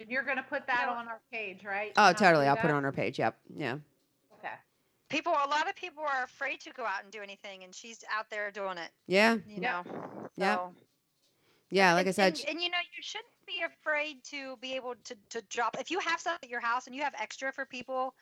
And you're gonna put that on our page, right? Oh, You're not gonna totally. I'll put it on our page. Yep. Yeah. Okay. People, a lot of people are afraid to go out and do anything, and she's out there doing it. Yeah. You Yep. know. Yep. So- Yeah. Like I said, and, and, you know, you shouldn't be afraid to be able to, to drop. If you have stuff at your house and you have extra for people, and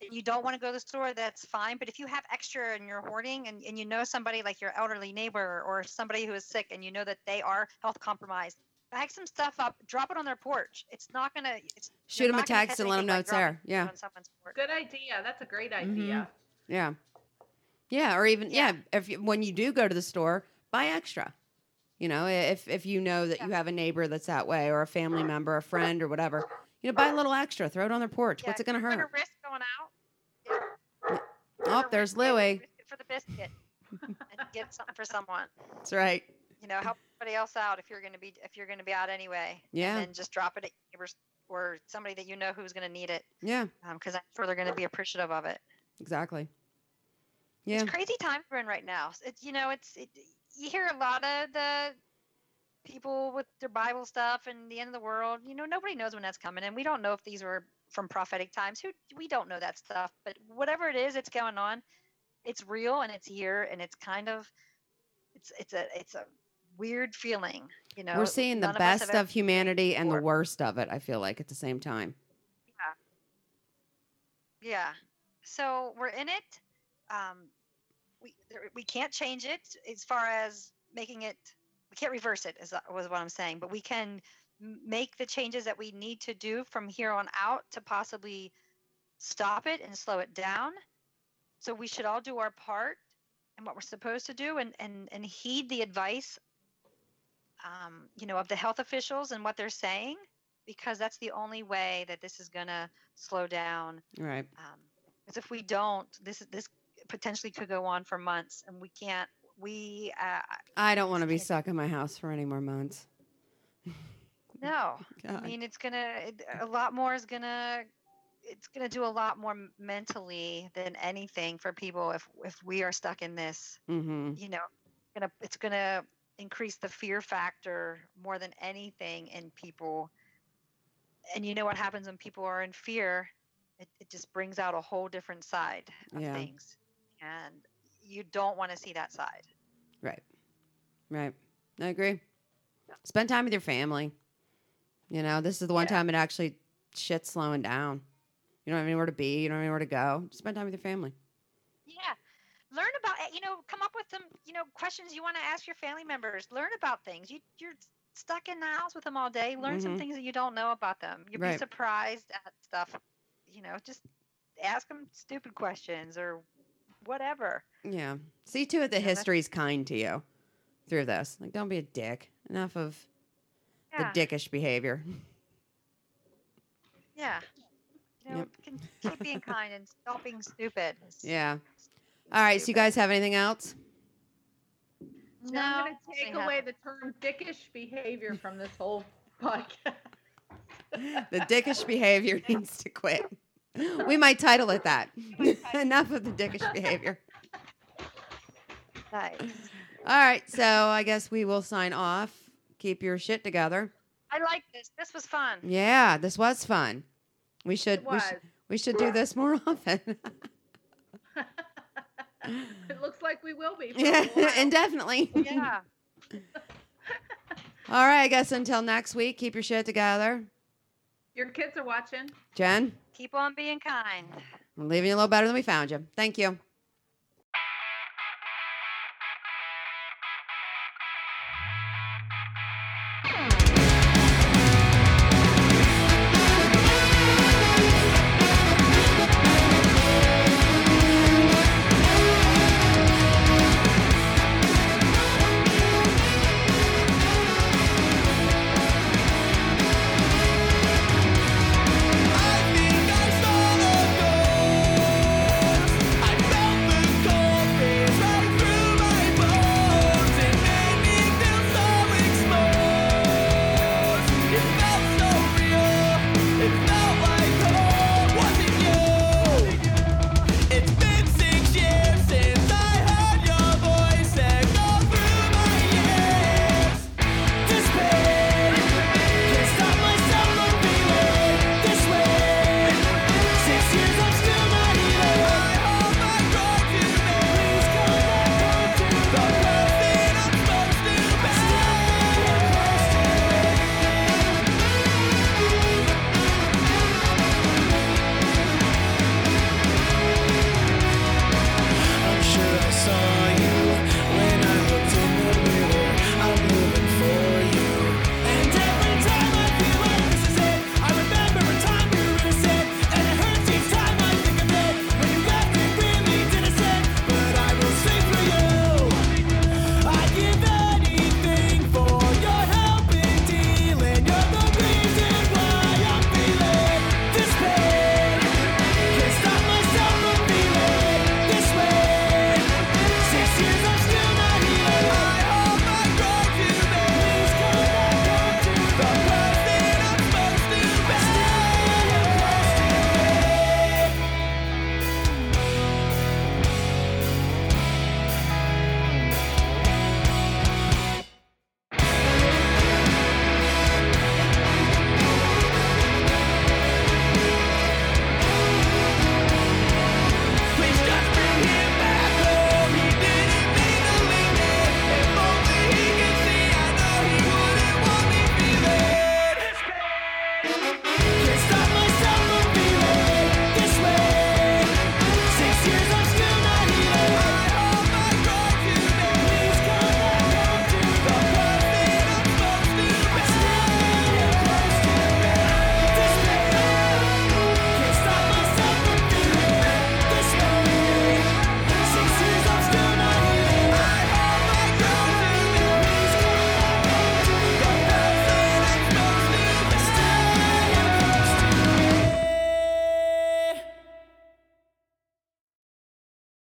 you don't want to go to the store, that's fine. But if you have extra and you're hoarding, and, and you know somebody like your elderly neighbor or somebody who is sick, and you know that they are health compromised, bag some stuff up, drop it on their porch. It's not gonna. It's, shoot you're them a text and let them know it's there. Yeah. on. Good idea. That's a great Mm-hmm. idea. Yeah. Yeah, or even yeah, Yeah. if you, when you do go to the store, buy extra. You know, if if you know that you have a neighbor that's that way or a family member, a friend or whatever, you know, buy a little extra, throw it on their porch. What's it going to hurt? risk going out. yeah, Oh, there's Louie. for the biscuit and get something for someone. That's right. You know, help somebody else out if you're going to be if you're going to be out anyway. Yeah. And just drop it at neighbors or somebody that you know who's going to need it. Yeah, um, Because I'm sure they're going to be appreciative of it. exactly. Yeah. It's crazy times we're in right now. It's you know, it's it, you hear a lot of the people with their Bible stuff and the end of the world. You know, nobody knows when that's coming, and we don't know if these were from prophetic times. Who we don't know that stuff, but whatever it is, it's going on. It's real and it's here, and it's kind of it's it's a it's a weird feeling. You know, We're seeing the of best ever of humanity and the worst of it, I feel like at the same time. Yeah. Yeah. So we're in it. Um, we there- we can't change it as far as making it. We can't reverse it. Is that- was what I'm saying. But we can make the changes that we need to do from here on out to possibly stop it and slow it down. So we should all do our part and what we're supposed to do and, and, and heed the advice um, you know, of the health officials and what they're saying, because that's the only way that this is going to slow down. Right. Um, because if we don't, this this potentially could go on for months, and we can't. We uh, I don't want to be stuck in my house for any more months. no. I mean, it's gonna a lot more is gonna it's gonna do a lot more mentally than anything for people if if we are stuck in this. Mm-hmm. You know, gonna it's gonna increase the fear factor more than anything in people. And you know what happens when people are in fear? It, it just brings out a whole different side of Yeah. things. And you don't want to see that side. Right. Right. I agree. Spend time with your family. You know, this is the one time it actually shit's slowing down. You don't have anywhere to be. You don't have anywhere to go. Just Spend time with your family. Yeah. Learn about. You know, come up with some, you know, questions you want to ask your family members. Learn about things. You, you're stuck in the house with them all day. Learn some Mhm. things that you don't know about them. You'll Right. be surprised at stuff. You know, just ask them stupid questions or whatever. Yeah. See to it that Yeah, history's kind to you through this. Like, don't be a dick. Enough of Yeah. the dickish behavior. Yeah. You know, Yep. keep being kind and stop being stupid. It's- Yeah. All right. So, you guys have anything else? No. I'm going to take away haven't. the term dickish behavior from this whole podcast. The dickish behavior needs to quit. We might title it that. Enough of the dickish behavior. Nice. All right. So, I guess we will sign off. Keep your shit together. I like this. This was fun. Yeah, this was fun. We should It we, sh- was. we should do this more often. it looks like we will be. For a yeah, while. indefinitely. Yeah. All right, I guess until next week, keep your shit together. Your kids are watching. Jen, Keep on being kind. I'm leaving you a little better than we found you. Thank you.